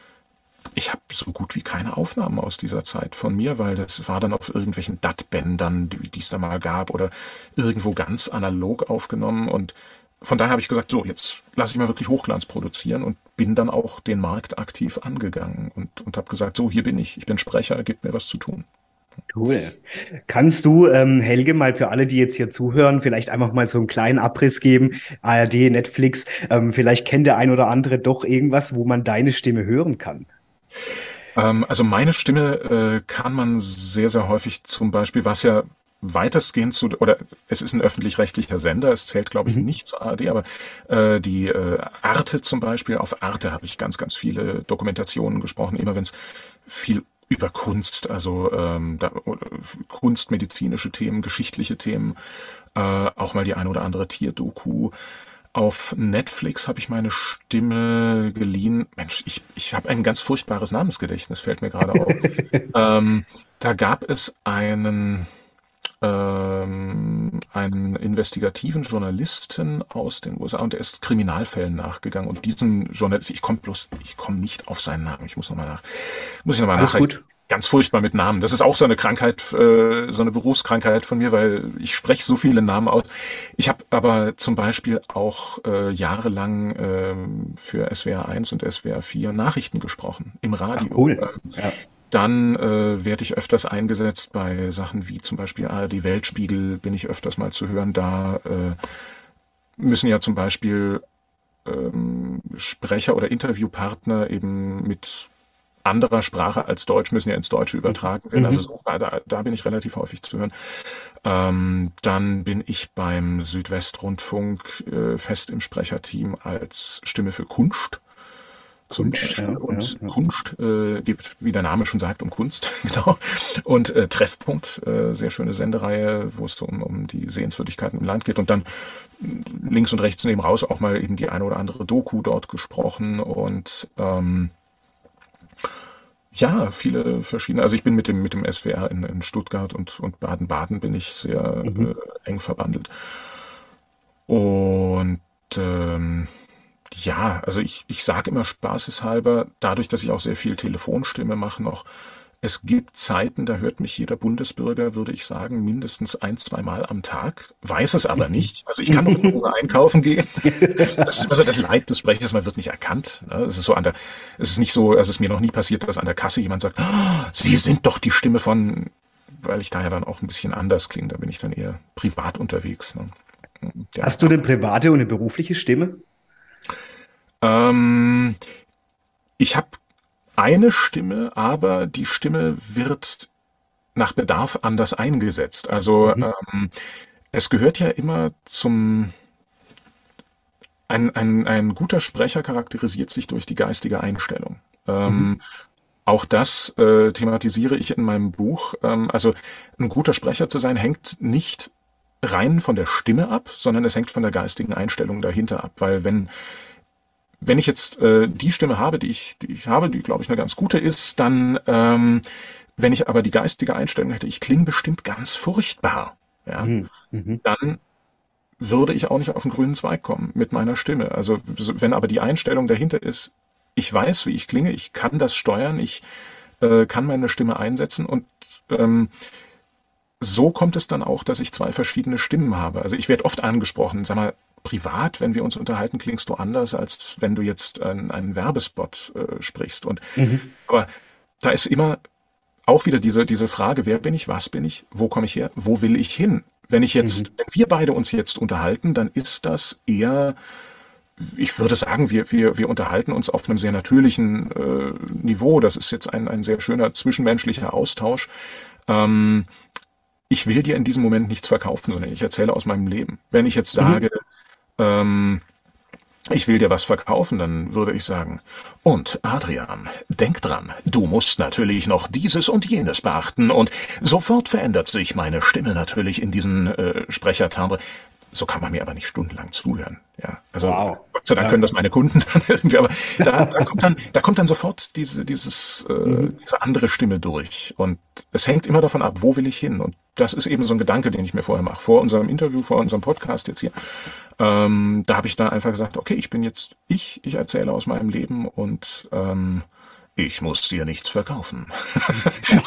ich habe so gut wie keine Aufnahmen aus dieser Zeit von mir, weil das war dann auf irgendwelchen DAT-Bändern, die es da mal gab, oder irgendwo ganz analog aufgenommen und von daher habe ich gesagt, so, jetzt lasse ich mal wirklich Hochglanz produzieren und bin dann auch den Markt aktiv angegangen und, und habe gesagt, so, hier bin ich, ich bin Sprecher, gib mir was zu tun. Cool. Kannst du, ähm, Helge, mal für alle, die jetzt hier zuhören, vielleicht einfach mal so einen kleinen Abriss geben? ARD, Netflix, ähm, vielleicht kennt der ein oder andere doch irgendwas, wo man deine Stimme hören kann. Ähm, also meine Stimme äh, kann man sehr, sehr häufig zum Beispiel, was ja weitestgehend zu, oder es ist ein öffentlich-rechtlicher Sender, es zählt, glaube ich, mhm. nicht zur ARD, aber äh, die äh, Arte zum Beispiel, auf Arte habe ich ganz, ganz viele Dokumentationen gesprochen, immer wenn es viel über Kunst, also ähm, da, Kunst, medizinische Themen, geschichtliche Themen, äh, auch mal die eine oder andere Tierdoku. Auf Netflix habe ich meine Stimme geliehen. Mensch, ich, ich habe ein ganz furchtbares Namensgedächtnis, fällt mir gerade auf. ähm, da gab es einen, ähm, einen investigativen Journalisten aus den USA und der ist Kriminalfällen nachgegangen und diesen Journalist, ich komme bloß, ich komme nicht auf seinen Namen, ich muss nochmal nach, muss ich nochmal nach. Gut. Ganz furchtbar mit Namen. Das ist auch so eine Krankheit, äh, so eine Berufskrankheit von mir, weil ich spreche so viele Namen aus. Ich habe aber zum Beispiel auch äh, jahrelang äh, für SWR 1 und SWR 4 Nachrichten gesprochen im Radio. Ach, cool. Ähm, ja. Dann äh, werde ich öfters eingesetzt bei Sachen wie zum Beispiel ARD Weltspiegel bin ich öfters mal zu hören. Da äh, müssen ja zum Beispiel ähm, Sprecher oder Interviewpartner eben mit anderer Sprache als Deutsch müssen ja ins Deutsche übertragen werden. Also mhm. Also da, da bin ich relativ häufig zu hören. Ähm, dann bin ich beim Südwestrundfunk äh, fest im Sprecherteam als Stimme für Kunst Kunst, ja, und ja, Kunst äh, gibt, wie der Name schon sagt, um Kunst, genau. Und äh, Treffpunkt, äh, sehr schöne Sendereihe, wo es so um, um die Sehenswürdigkeiten im Land geht. Und dann links und rechts neben raus auch mal eben die eine oder andere Doku dort gesprochen und ähm, ja, viele verschiedene. Also ich bin mit dem mit dem SWR in, in Stuttgart und und Baden-Baden bin ich sehr mhm. äh, eng verbandelt. Und ähm, ja, also ich, ich sage immer spaßeshalber, dadurch, dass ich auch sehr viel Telefonstimme mache noch, es gibt Zeiten, da hört mich jeder Bundesbürger, würde ich sagen, mindestens ein, zwei Mal am Tag, weiß es aber nicht. Also ich kann noch immer einkaufen gehen. Das ist also das Leid des Sprechers, man wird nicht erkannt. Ne? Es ist so an der, es ist nicht so, es ist mir noch nie passiert, dass an der Kasse jemand sagt, oh, Sie sind doch die Stimme von, weil ich da ja dann auch ein bisschen anders klinge, da bin ich dann eher privat unterwegs. Ne? Ja. Hast du eine private und eine berufliche Stimme? Ähm, ich habe eine Stimme, aber die Stimme wird nach Bedarf anders eingesetzt. Also mhm. ähm, es gehört ja immer zum ein, ein, ein guter Sprecher charakterisiert sich durch die geistige Einstellung. Ähm, mhm. Auch das äh, thematisiere ich in meinem Buch. Ähm, also ein guter Sprecher zu sein, hängt nicht rein von der Stimme ab, sondern es hängt von der geistigen Einstellung dahinter ab. Weil wenn wenn ich jetzt äh, die Stimme habe, die ich, die ich habe, die glaube ich eine ganz gute ist, dann, ähm, wenn ich aber die geistige Einstellung hätte, ich klinge bestimmt ganz furchtbar, ja, mhm. mhm. dann würde ich auch nicht auf den grünen Zweig kommen mit meiner Stimme. Also wenn aber die Einstellung dahinter ist, ich weiß, wie ich klinge, ich kann das steuern, ich äh, kann meine Stimme einsetzen und ähm, so kommt es dann auch, dass ich zwei verschiedene Stimmen habe. Also ich werde oft angesprochen, sag mal, privat, wenn wir uns unterhalten, klingst du anders, als wenn du jetzt einen, einen Werbespot äh, sprichst. Und mhm. aber da ist immer auch wieder diese, diese Frage, wer bin ich, was bin ich, wo komme ich her, wo will ich hin? Wenn ich jetzt, mhm. wenn wir beide uns jetzt unterhalten, dann ist das eher ich würde sagen, wir, wir, wir unterhalten uns auf einem sehr natürlichen äh, Niveau. Das ist jetzt ein, ein sehr schöner zwischenmenschlicher Austausch. Ähm, ich will dir in diesem Moment nichts verkaufen, sondern ich erzähle aus meinem Leben. Wenn ich jetzt mhm. sage, mhm. ähm, ich will dir was verkaufen, dann würde ich sagen, und Adrian, denk dran, du musst natürlich noch dieses und jenes beachten und sofort verändert sich meine Stimme natürlich in diesen äh, Sprechertimbre. So kann man mir aber nicht stundenlang zuhören. Ja, also wow. Gott sei Dank ja. können das meine Kunden dann irgendwie, aber da, da, kommt dann, da kommt dann sofort diese, dieses, äh, mhm. diese andere Stimme durch. Und es hängt immer davon ab, wo will ich hin? Und das ist eben so ein Gedanke, den ich mir vorher mache. Vor unserem Interview, vor unserem Podcast jetzt hier. Ähm, da habe ich da einfach gesagt, okay, ich bin jetzt ich, ich erzähle aus meinem Leben und ähm, ich muss dir nichts verkaufen.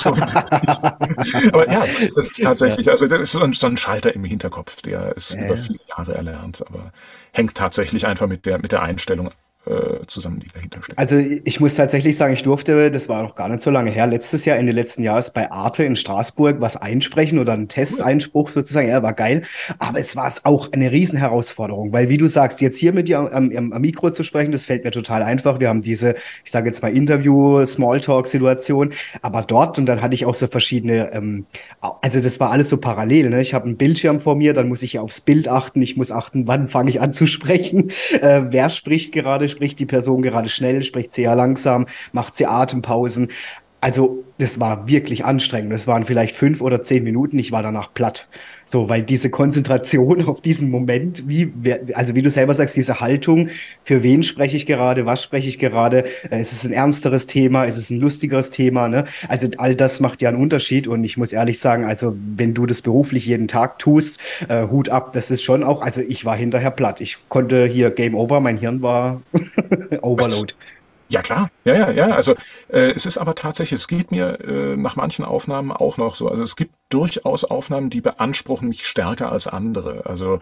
aber ja, das, das, ist tatsächlich, also das ist so ein, so ein Schalter im Hinterkopf, der ist ja. über viele Jahre erlernt, aber hängt tatsächlich einfach mit der, mit der Einstellung äh, zusammen, die dahinter steckt. Also ich muss tatsächlich sagen, ich durfte, das war noch gar nicht so lange her, letztes Jahr, Ende letzten Jahres bei Arte in Straßburg was einsprechen oder einen Testeinspruch sozusagen. Ja, war geil. Aber es war auch eine Riesenherausforderung, weil wie du sagst, jetzt hier mit dir am, am, am Mikro zu sprechen, das fällt mir total einfach. Wir haben diese, ich sage jetzt mal Interview, Smalltalk-Situation, aber dort und dann hatte ich auch so verschiedene, ähm, also das war alles so parallel. Ne? Ich habe einen Bildschirm vor mir, dann muss ich aufs Bild achten, ich muss achten, wann fange ich an zu sprechen, äh, wer spricht gerade, spricht die Person gerade schnell, spricht ja langsam, macht sie Atempausen. Also das war wirklich anstrengend. Das waren vielleicht fünf oder zehn Minuten. Ich war danach platt. So, weil diese Konzentration auf diesen Moment, wie, also wie du selber sagst, diese Haltung, für wen spreche ich gerade, was spreche ich gerade, äh, ist es ein ernsteres Thema, ist es ein lustigeres Thema, ne? Also all das macht ja einen Unterschied und ich muss ehrlich sagen, also wenn du das beruflich jeden Tag tust, äh, Hut ab, das ist schon auch, also ich war hinterher platt. Ich konnte hier Game Over, mein Hirn war Overload. Ja klar, ja, ja, ja. Also äh, es ist aber tatsächlich, es geht mir äh, nach manchen Aufnahmen auch noch so. Also es gibt durchaus Aufnahmen, die beanspruchen mich stärker als andere. Also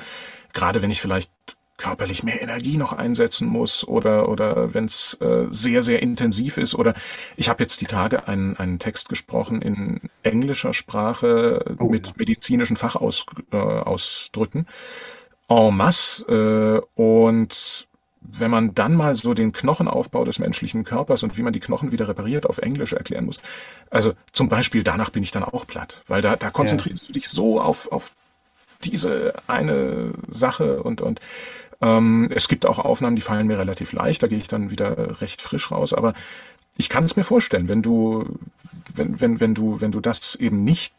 gerade wenn ich vielleicht körperlich mehr Energie noch einsetzen muss oder oder wenn es äh, sehr sehr intensiv ist oder ich habe jetzt die Tage einen einen Text gesprochen in englischer Sprache oh. mit medizinischen Fachausdrücken äh, en masse äh, und wenn man dann mal so den Knochenaufbau des menschlichen Körpers und wie man die Knochen wieder repariert auf Englisch erklären muss. Also zum Beispiel danach bin ich dann auch platt, weil da, da konzentrierst ja. du dich so auf, auf diese eine Sache und, und ähm, es gibt auch Aufnahmen, die fallen mir relativ leicht, da gehe ich dann wieder recht frisch raus, aber ich kann es mir vorstellen, wenn du, wenn, wenn, wenn du, wenn du das eben nicht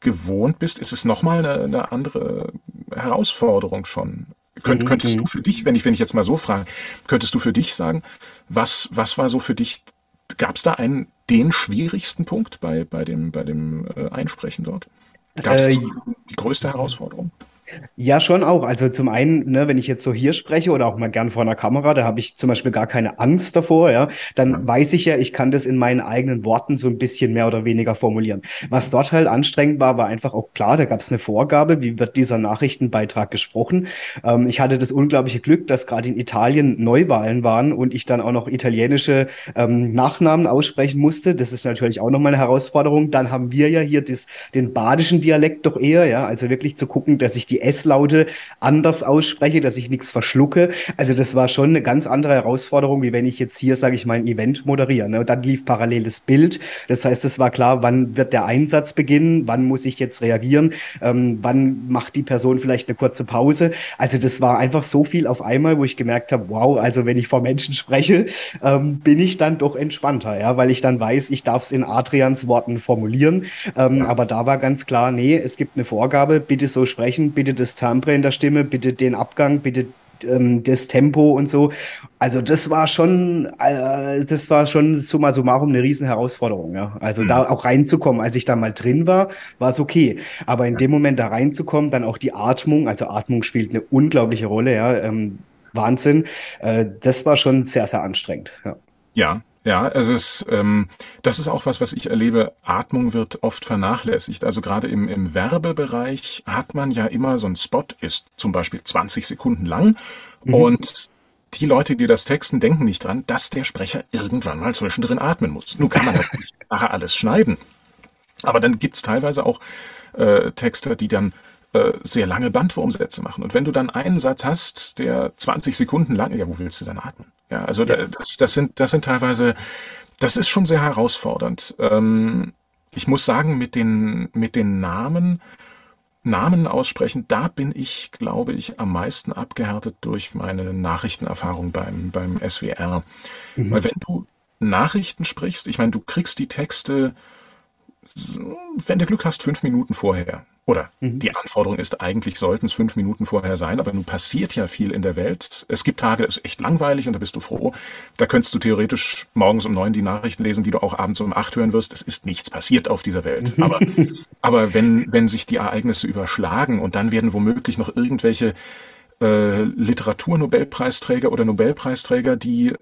gewohnt bist, ist es nochmal eine, eine andere Herausforderung schon. Könnt, mhm, könntest mhm. du für dich, wenn ich, wenn ich jetzt mal so frage, könntest du für dich sagen, was, was war so für dich, gab es da einen, den schwierigsten Punkt bei, bei dem, bei dem äh, Einsprechen dort? Gab es äh, die, die größte Herausforderung? Ja, schon auch. Also zum einen, ne, wenn ich jetzt so hier spreche oder auch mal gern vor einer Kamera, da habe ich zum Beispiel gar keine Angst davor, ja, dann weiß ich ja, ich kann das in meinen eigenen Worten so ein bisschen mehr oder weniger formulieren. Was dort halt anstrengend war, war einfach auch klar, da gab es eine Vorgabe, wie wird dieser Nachrichtenbeitrag gesprochen. Ähm, ich hatte das unglaubliche Glück, dass gerade in Italien Neuwahlen waren und ich dann auch noch italienische ähm, Nachnamen aussprechen musste. Das ist natürlich auch nochmal eine Herausforderung. Dann haben wir ja hier das, den badischen Dialekt doch eher, ja, also wirklich zu gucken, dass ich die die S-Laute anders ausspreche, dass ich nichts verschlucke. Also das war schon eine ganz andere Herausforderung, wie wenn ich jetzt hier, sage ich mal, ein Event moderiere. Ne? Und dann lief parallel das Bild. Das heißt, es war klar, wann wird der Einsatz beginnen, wann muss ich jetzt reagieren, ähm, wann macht die Person vielleicht eine kurze Pause. Also das war einfach so viel auf einmal, wo ich gemerkt habe, wow, also wenn ich vor Menschen spreche, ähm, bin ich dann doch entspannter, ja, weil ich dann weiß, ich darf es in Adrians Worten formulieren. Ähm, aber da war ganz klar, nee, es gibt eine Vorgabe, bitte so sprechen, bitte bitte das Timbre in der Stimme, bitte den Abgang, bitte ähm, das Tempo und so. Also das war schon, äh, das war schon summa summarum eine riesen Herausforderung. Ja? Also mhm. da auch reinzukommen, als ich da mal drin war, war es okay. Aber in dem Moment da reinzukommen, dann auch die Atmung, also Atmung spielt eine unglaubliche Rolle, ja, ähm, Wahnsinn. Äh, das war schon sehr, sehr anstrengend. Ja. Ja, ja, also es, ähm, das ist auch was, was ich erlebe. Atmung wird oft vernachlässigt. Also gerade im, im Werbebereich hat man ja immer so ein Spot, ist zum Beispiel 20 Sekunden lang mhm. und die Leute, die das texten, denken nicht dran, dass der Sprecher irgendwann mal zwischendrin atmen muss. Nun kann man nachher alles schneiden. Aber dann gibt's teilweise auch äh, Texter, die dann äh, sehr lange Bandwurmsätze machen. Und wenn du dann einen Satz hast, der 20 Sekunden lang, ja, wo willst du dann atmen? Ja, also ja. Das, das sind, das sind teilweise, das ist schon sehr herausfordernd. Ähm, ich muss sagen, mit den, mit den Namen, Namen aussprechen, da bin ich, glaube ich, am meisten abgehärtet durch meine Nachrichtenerfahrung beim, beim SWR. Mhm. Weil wenn du Nachrichten sprichst, ich meine, du kriegst die Texte, wenn du Glück hast, fünf Minuten vorher. Oder mhm. die Anforderung ist, eigentlich sollten es fünf Minuten vorher sein, aber nun passiert ja viel in der Welt. Es gibt Tage, das ist echt langweilig und da bist du froh. Da könntest du theoretisch morgens um neun die Nachrichten lesen, die du auch abends um acht hören wirst. Es ist nichts passiert auf dieser Welt. Mhm. Aber, aber wenn, wenn sich die Ereignisse überschlagen und dann werden womöglich noch irgendwelche äh, Literaturnobelpreisträger oder Nobelpreisträger, die äh,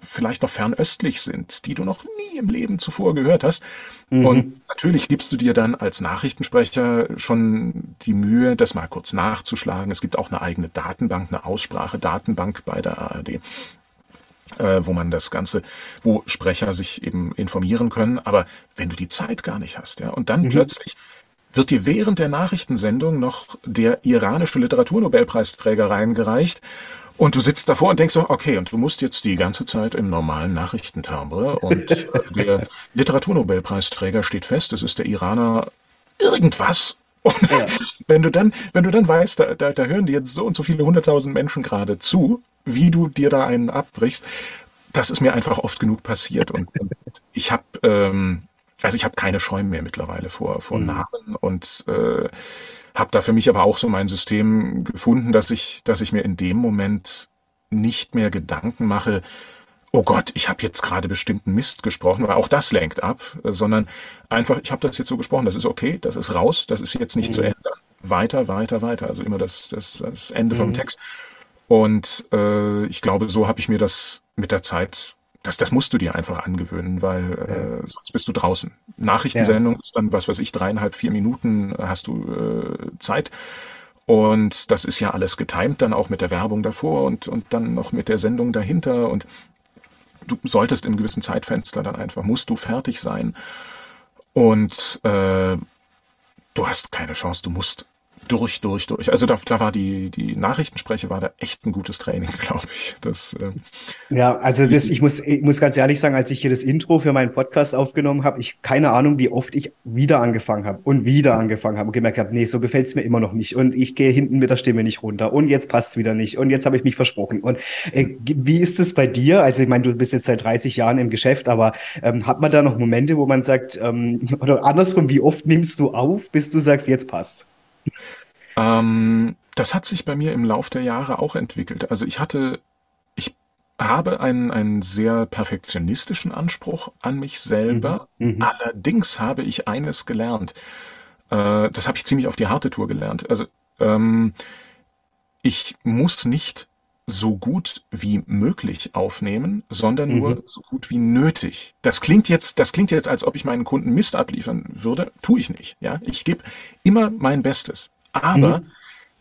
vielleicht noch fernöstlich sind, die du noch nie im Leben zuvor gehört hast. Mhm. Und natürlich gibst du dir dann als Nachrichtensprecher schon die Mühe, das mal kurz nachzuschlagen. Es gibt auch eine eigene Datenbank, eine Aussprache-Datenbank bei der ARD äh, wo man das Ganze, wo Sprecher sich eben informieren können. Aber wenn du die Zeit gar nicht hast, ja, und dann mhm. plötzlich wird dir während der Nachrichtensendung noch der iranische Literaturnobelpreisträger reingereicht und du sitzt davor und denkst so, okay, und du musst jetzt die ganze Zeit im normalen Nachrichtentimbre und der Literaturnobelpreisträger steht fest, es ist der Iraner irgendwas. Und ja. wenn du dann, wenn du dann weißt, da, da, da hören dir jetzt so und so viele hunderttausend Menschen gerade zu, wie du dir da einen abbrichst, das ist mir einfach oft genug passiert und, und ich habe ähm, also ich habe keine Scheu mehr mittlerweile vor, vor mhm. Namen und äh, habe da für mich aber auch so mein System gefunden, dass ich, dass ich mir in dem Moment nicht mehr Gedanken mache, oh Gott, ich habe jetzt gerade bestimmten Mist gesprochen, weil auch das lenkt ab, sondern einfach, ich habe das jetzt so gesprochen, das ist okay, das ist raus, das ist jetzt nicht mhm. zu ändern. Weiter, weiter, weiter, also immer das, das, das Ende mhm. vom Text. Und äh, ich glaube, so habe ich mir das mit der Zeit das, das musst du dir einfach angewöhnen, weil äh, sonst bist du draußen. Nachrichtensendung ja. ist dann, was weiß ich, dreieinhalb, vier Minuten hast du äh, Zeit. Und das ist ja alles getimt, dann auch mit der Werbung davor und, und dann noch mit der Sendung dahinter. Und du solltest im gewissen Zeitfenster dann einfach, musst du fertig sein. Und äh, du hast keine Chance, du musst durch, durch, durch. Also da, da war die, die Nachrichtenspreche war da echt ein gutes Training, glaube ich. Das, ähm, ja, also das, ich muss, ich muss ganz ehrlich sagen, als ich hier das Intro für meinen Podcast aufgenommen habe, ich keine Ahnung, wie oft ich wieder angefangen habe und wieder angefangen habe und gemerkt habe, nee, so gefällt es mir immer noch nicht. Und ich gehe hinten mit der Stimme nicht runter und jetzt passt es wieder nicht und jetzt habe ich mich versprochen. Und äh, wie ist es bei dir? Also ich meine, du bist jetzt seit 30 Jahren im Geschäft, aber ähm, hat man da noch Momente, wo man sagt, ähm, oder andersrum, wie oft nimmst du auf, bis du sagst, jetzt passt? Ähm, das hat sich bei mir im Lauf der Jahre auch entwickelt. Also ich hatte, ich habe einen, einen sehr perfektionistischen Anspruch an mich selber. Mhm. mhm. Allerdings habe ich eines gelernt. Äh, das habe ich ziemlich auf die harte Tour gelernt. Also ähm, ich muss nicht so gut wie möglich aufnehmen, sondern mhm. nur so gut wie nötig. Das klingt jetzt, das klingt jetzt, als ob ich meinen Kunden Mist abliefern würde. Tue ich nicht. Ja, ich gebe immer mein Bestes. Aber mhm.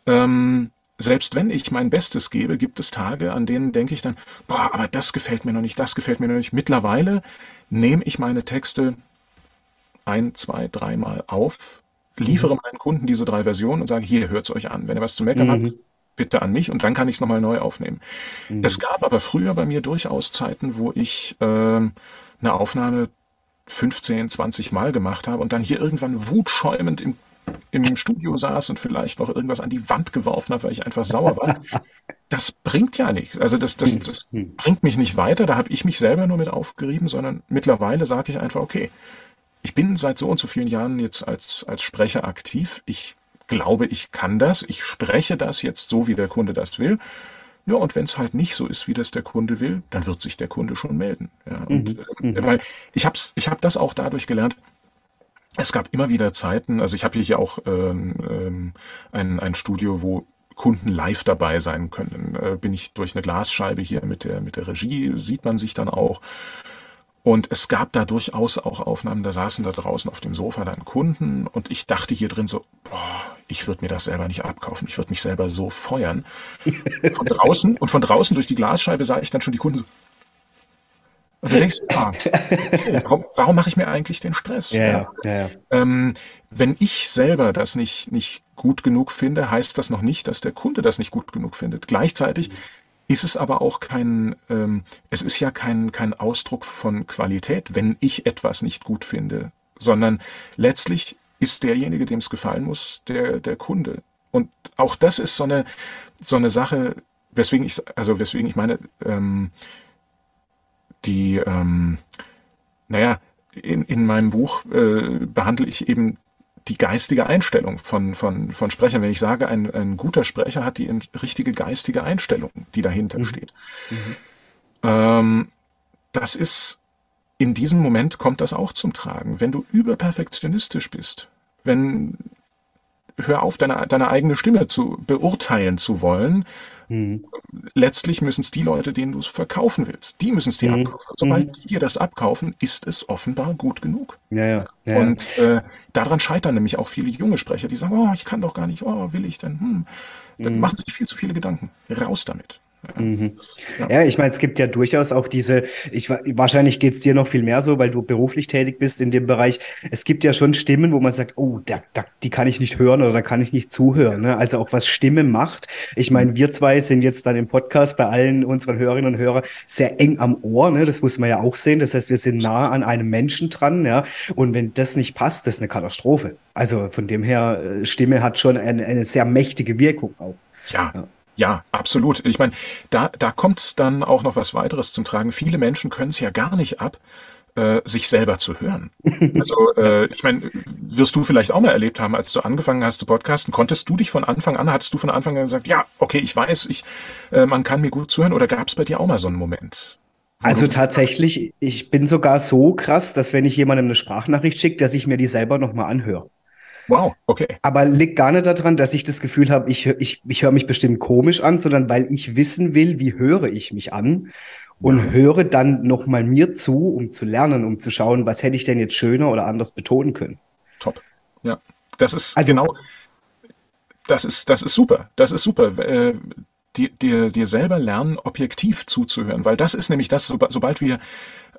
ähm, selbst wenn ich mein Bestes gebe, gibt es Tage, an denen denke ich dann, boah, aber das gefällt mir noch nicht, das gefällt mir noch nicht. Mittlerweile nehme ich meine Texte ein, zwei, dreimal auf, liefere mhm. meinen Kunden diese drei Versionen und sage, hier, hört's euch an. Wenn ihr was zu meckern mhm. habt, bitte an mich und dann kann ich es nochmal neu aufnehmen. Mhm. Es gab aber früher bei mir durchaus Zeiten, wo ich äh, eine Aufnahme 15, 20 Mal gemacht habe und dann hier irgendwann wutschäumend im im Studio saß und vielleicht noch irgendwas an die Wand geworfen hat, weil ich einfach sauer war. Das bringt ja nichts. Also das, das, das hm. bringt mich nicht weiter. Da habe ich mich selber nur mit aufgerieben, sondern mittlerweile sage ich einfach, okay, ich bin seit so und so vielen Jahren jetzt als, als Sprecher aktiv. Ich glaube, ich kann das. Ich spreche das jetzt so, wie der Kunde das will. Ja, und wenn es halt nicht so ist, wie das der Kunde will, dann wird sich der Kunde schon melden. Ja, und, mhm. äh, weil ich habe ich hab das auch dadurch gelernt, es gab immer wieder Zeiten, also ich habe hier auch ähm, ähm, ein, ein Studio, wo Kunden live dabei sein können. Äh, bin ich durch eine Glasscheibe hier mit der, mit der Regie, sieht man sich dann auch. Und es gab da durchaus auch Aufnahmen, da saßen da draußen auf dem Sofa dann Kunden und ich dachte hier drin so, boah, ich würde mir das selber nicht abkaufen, ich würde mich selber so feuern. Von draußen und von draußen durch die Glasscheibe sah ich dann schon die Kunden so, Und du denkst, ah, warum, warum mache ich mir eigentlich den Stress? Ja, ja, ja. Ähm, wenn ich selber das nicht, nicht gut genug finde, heißt das noch nicht, dass der Kunde das nicht gut genug findet. Gleichzeitig ist es aber auch kein, ähm, es ist ja kein, kein Ausdruck von Qualität, wenn ich etwas nicht gut finde, sondern letztlich ist derjenige, dem es gefallen muss, der, der Kunde. Und auch das ist so eine, so eine Sache, weswegen ich, also weswegen ich meine, ähm, die, ähm, naja, in, in meinem Buch äh, behandle ich eben die geistige Einstellung von, von, von Sprechern. Wenn ich sage, ein, ein guter Sprecher hat die richtige geistige Einstellung, die dahinter mhm. steht. Mhm. Ähm, das ist, in diesem Moment kommt das auch zum Tragen. Wenn du überperfektionistisch bist, wenn hör auf, deine, deine eigene Stimme zu beurteilen zu wollen. Mhm. Letztlich müssen es die Leute, denen du es verkaufen willst, die müssen es dir mhm. abkaufen. Sobald mhm. die dir das abkaufen, ist es offenbar gut genug. Ja, ja. ja Und äh, daran scheitern nämlich auch viele junge Sprecher, die sagen, oh, ich kann doch gar nicht, oh, will ich denn? Hm. Dann mhm. machen sich viel zu viele Gedanken. Raus damit. Mhm. Ja. ich meine, es gibt ja durchaus auch diese, ich, wahrscheinlich geht's dir noch viel mehr so, weil du beruflich tätig bist in dem Bereich. Es gibt ja schon Stimmen, wo man sagt, oh, da, da, die kann ich nicht hören oder da kann ich nicht zuhören. Ne? Also auch was Stimme macht. Ich meine, mhm. wir zwei sind jetzt dann im Podcast bei allen unseren Hörerinnen und Hörern sehr eng am Ohr. Ne? Das muss man ja auch sehen. Das heißt, wir sind nah an einem Menschen dran. Ja? Und wenn das nicht passt, das ist eine Katastrophe. Also von dem her, äh, Stimme hat schon eine, eine sehr mächtige Wirkung auch. ja. ja. Ja, absolut. Ich meine, da, da kommt dann auch noch was weiteres zum Tragen. Viele Menschen können es ja gar nicht ab, äh, sich selber zu hören. Also äh, ich meine, wirst du vielleicht auch mal erlebt haben, als du angefangen hast zu podcasten, konntest du dich von Anfang an, hattest du von Anfang an gesagt, ja, okay, ich weiß, ich, äh, man kann mir gut zuhören, oder gab es bei dir auch mal so einen Moment? Also tatsächlich, ich bin sogar so krass, dass wenn ich jemandem eine Sprachnachricht schicke, dass ich mir die selber nochmal anhöre. Wow, okay. Aber liegt gar nicht daran, dass ich das Gefühl habe, ich, ich, ich höre mich bestimmt komisch an, sondern weil ich wissen will, wie höre ich mich an und ja. höre dann nochmal mir zu, um zu lernen, um zu schauen, was hätte ich denn jetzt schöner oder anders betonen können. Top. Ja, das ist also, genau, das ist, das ist super. Das ist super. Dir, dir, dir selber lernen, objektiv zuzuhören, weil das ist nämlich das, sobald wir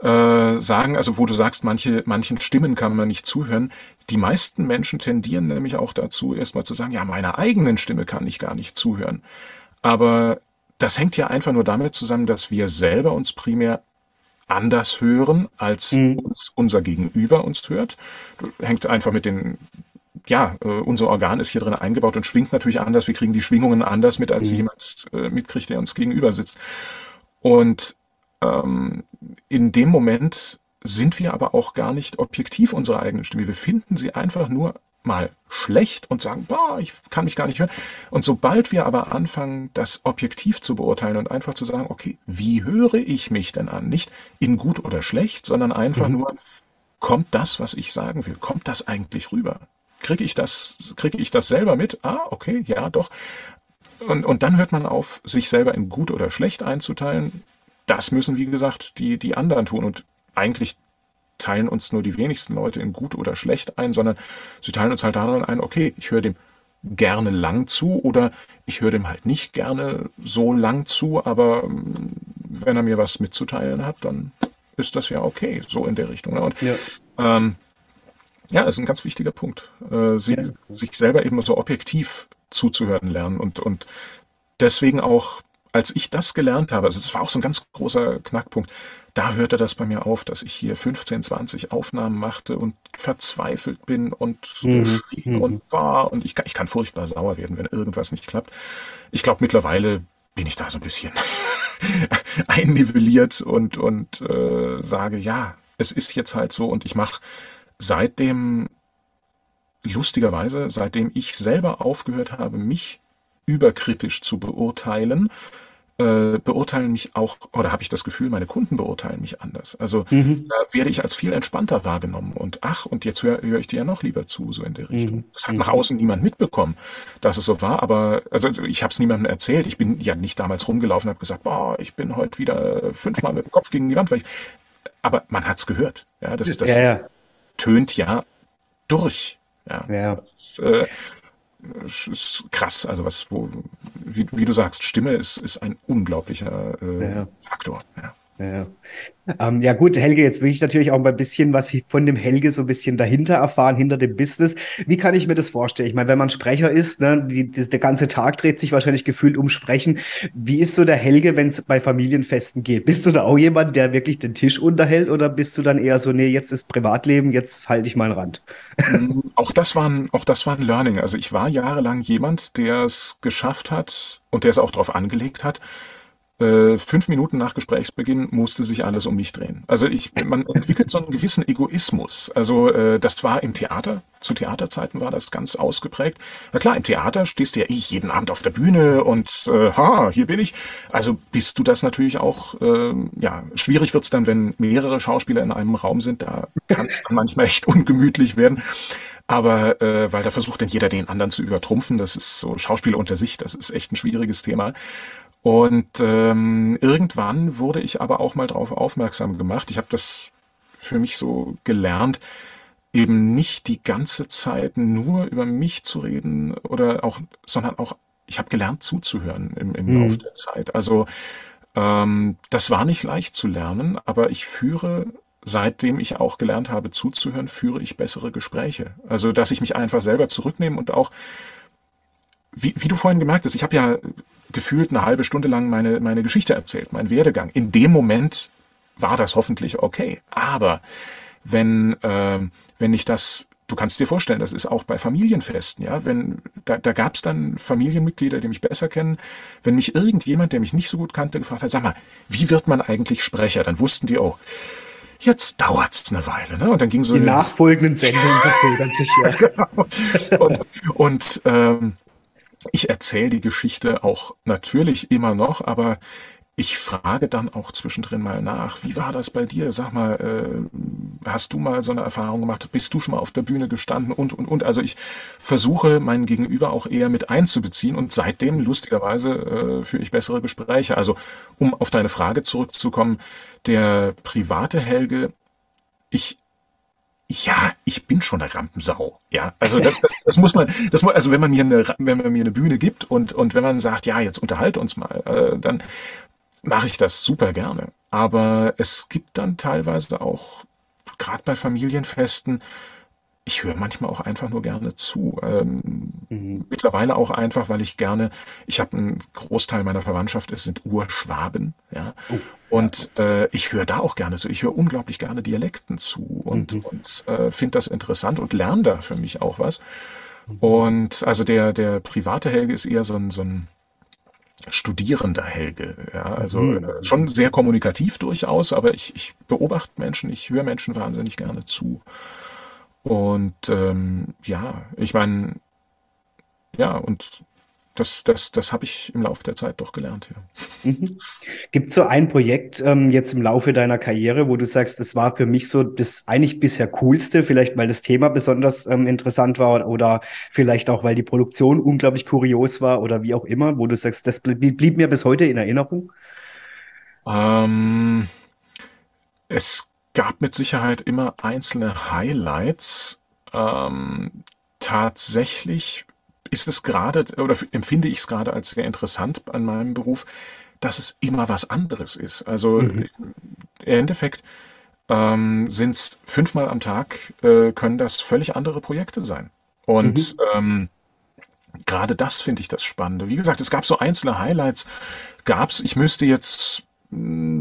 äh, sagen, also wo du sagst, manche, manchen Stimmen kann man nicht zuhören. Die meisten Menschen tendieren nämlich auch dazu, erstmal zu sagen, ja, meiner eigenen Stimme kann ich gar nicht zuhören. Aber das hängt ja einfach nur damit zusammen, dass wir selber uns primär anders hören, als mhm. uns, unser Gegenüber uns hört. Hängt einfach mit den ja, äh, unser Organ ist hier drin eingebaut und schwingt natürlich anders. Wir kriegen die Schwingungen anders mit, als mhm. jemand äh, mitkriegt, der uns gegenüber sitzt. Und ähm, in dem Moment sind wir aber auch gar nicht objektiv unserer eigenen Stimme. Wir finden sie einfach nur mal schlecht und sagen, boah, ich kann mich gar nicht hören. Und sobald wir aber anfangen, das objektiv zu beurteilen und einfach zu sagen, okay, wie höre ich mich denn an? Nicht in gut oder schlecht, sondern einfach mhm. nur, kommt das, was ich sagen will, kommt das eigentlich rüber? Kriege ich das, kriege ich das selber mit? Ah, okay, ja, doch. Und, und dann hört man auf, sich selber in gut oder schlecht einzuteilen, das müssen, wie gesagt, die, die anderen tun. Und eigentlich teilen uns nur die wenigsten Leute in gut oder schlecht ein, sondern sie teilen uns halt daran ein, okay, ich höre dem gerne lang zu oder ich höre dem halt nicht gerne so lang zu, aber ähm, wenn er mir was mitzuteilen hat, dann ist das ja okay, so in der Richtung. Ne? Und ja, ähm, ja ist ein ganz wichtiger Punkt, äh, sie, ja. sich selber eben so objektiv zuzuhören lernen und, und deswegen auch als ich das gelernt habe, also es war auch so ein ganz großer Knackpunkt, da hörte das bei mir auf, dass ich hier 15, 20 Aufnahmen machte und verzweifelt bin und mhm. geschrien mhm. und war und ich kann, ich kann furchtbar sauer werden, wenn irgendwas nicht klappt. Ich glaube, mittlerweile bin ich da so ein bisschen einnivelliert und, und äh, sage, ja, es ist jetzt halt so und ich mache seitdem, lustigerweise, seitdem ich selber aufgehört habe, mich überkritisch zu beurteilen, äh, beurteilen mich auch, oder habe ich das Gefühl, meine Kunden beurteilen mich anders. Also mhm. da werde ich als viel entspannter wahrgenommen und ach, und jetzt höre hör ich dir ja noch lieber zu, so in der Richtung. Mhm. Das hat nach außen niemand mitbekommen, dass es so war, aber also ich habe es niemandem erzählt. Ich bin ja nicht damals rumgelaufen und habe gesagt, boah, ich bin heute wieder fünfmal mit dem Kopf gegen die Wand, weil ich, aber man hat's gehört. Ja, das, das ja, ja. Tönt ja durch. Ja. ja. Das, äh, ist krass. Also was, wo, wie, wie, du sagst, Stimme ist, ist ein unglaublicher äh, ja. Faktor. Ja. Ja. Ähm, ja gut, Helge, jetzt will ich natürlich auch mal ein bisschen was von dem Helge so ein bisschen dahinter erfahren, hinter dem Business. Wie kann ich mir das vorstellen? Ich meine, wenn man Sprecher ist, ne, die, die, der ganze Tag dreht sich wahrscheinlich gefühlt um Sprechen. Wie ist so der Helge, wenn es bei Familienfesten geht? Bist du da auch jemand, der wirklich den Tisch unterhält oder bist du dann eher so, nee, jetzt ist Privatleben, jetzt halte ich meinen Rand? Mm, auch das war ein, auch das war ein Learning. Also ich war jahrelang jemand, der es geschafft hat und der es auch darauf angelegt hat, äh, fünf Minuten nach Gesprächsbeginn musste sich alles um mich drehen. Also ich, man entwickelt so einen gewissen Egoismus. Also äh, das war im Theater, zu Theaterzeiten war das ganz ausgeprägt. Na klar, im Theater stehst du ja eh jeden Abend auf der Bühne und äh, ha, hier bin ich. Also bist du das natürlich auch, äh, ja, schwierig wird's dann, wenn mehrere Schauspieler in einem Raum sind. Da kann es dann manchmal echt ungemütlich werden. Aber äh, weil da versucht dann jeder den anderen zu übertrumpfen, das ist so Schauspieler unter sich, das ist echt ein schwieriges Thema. Und ähm, irgendwann wurde ich aber auch mal darauf aufmerksam gemacht. Ich habe das für mich so gelernt, eben nicht die ganze Zeit nur über mich zu reden oder auch, sondern auch, ich habe gelernt zuzuhören im, im mhm. Laufe der Zeit. Also ähm, das war nicht leicht zu lernen, aber ich führe seitdem ich auch gelernt habe zuzuhören, führe ich bessere Gespräche. Also, dass ich mich einfach selber zurücknehme und auch, wie, wie du vorhin gemerkt hast, ich habe ja gefühlt eine halbe Stunde lang meine, meine Geschichte erzählt, mein Werdegang. In dem Moment war das hoffentlich okay. Aber wenn, äh, wenn ich das, du kannst dir vorstellen, das ist auch bei Familienfesten, ja, wenn, da, da gab es dann Familienmitglieder, die mich besser kennen, wenn mich irgendjemand, der mich nicht so gut kannte, gefragt hat, sag mal, wie wird man eigentlich Sprecher? Dann wussten die, oh, jetzt dauert's eine Weile, ne? Und dann ging so die nachfolgenden Sendungen verzögern sich ja. und, und ähm, ich erzähle die Geschichte auch natürlich immer noch, aber ich frage dann auch zwischendrin mal nach, wie war das bei dir? Sag mal, äh, hast du mal so eine Erfahrung gemacht? Bist du schon mal auf der Bühne gestanden? Und, und, und. Also ich versuche, meinen Gegenüber auch eher mit einzubeziehen und seitdem, lustigerweise, äh, führe ich bessere Gespräche. Also, um auf deine Frage zurückzukommen, der private Helge, ich ja, ich bin schon eine Rampensau. Ja, also das, das, das muss man, das muss, also wenn man mir eine, wenn man mir eine Bühne gibt und und wenn man sagt, ja, jetzt unterhalte uns mal, äh, dann mache ich das super gerne. Aber es gibt dann teilweise auch, gerade bei Familienfesten, ich höre manchmal auch einfach nur gerne zu. Ähm, mhm. Mittlerweile auch einfach, weil ich gerne, ich habe einen Großteil meiner Verwandtschaft, es sind Urschwaben, ja. Oh, und äh, ich höre da auch gerne zu. Ich höre unglaublich gerne Dialekten zu und, mhm. und äh, finde das interessant und lerne da für mich auch was. Mhm. Und also der, der private Helge ist eher so ein, so ein studierender Helge. Ja, also mhm. äh, schon sehr kommunikativ durchaus, aber ich, ich beobachte Menschen, ich höre Menschen wahnsinnig gerne zu. Und ähm, ja, ich meine, ja, und das, das, das habe ich im Laufe der Zeit doch gelernt, ja. Mhm. Gibt es so ein Projekt ähm, jetzt im Laufe deiner Karriere, wo du sagst, das war für mich so das eigentlich bisher coolste, vielleicht weil das Thema besonders ähm, interessant war oder vielleicht auch, weil die Produktion unglaublich kurios war oder wie auch immer, wo du sagst, das blieb, blieb mir bis heute in Erinnerung? Ähm, es gab mit Sicherheit immer einzelne Highlights. Ähm, tatsächlich ist es gerade, oder empfinde ich es gerade als sehr interessant an meinem Beruf, dass es immer was anderes ist. Also mhm. im Endeffekt ähm, sind es fünfmal am Tag, äh, können das völlig andere Projekte sein. Und mhm. ähm, gerade das finde ich das Spannende. Wie gesagt, es gab so einzelne Highlights, gab's. Ich müsste jetzt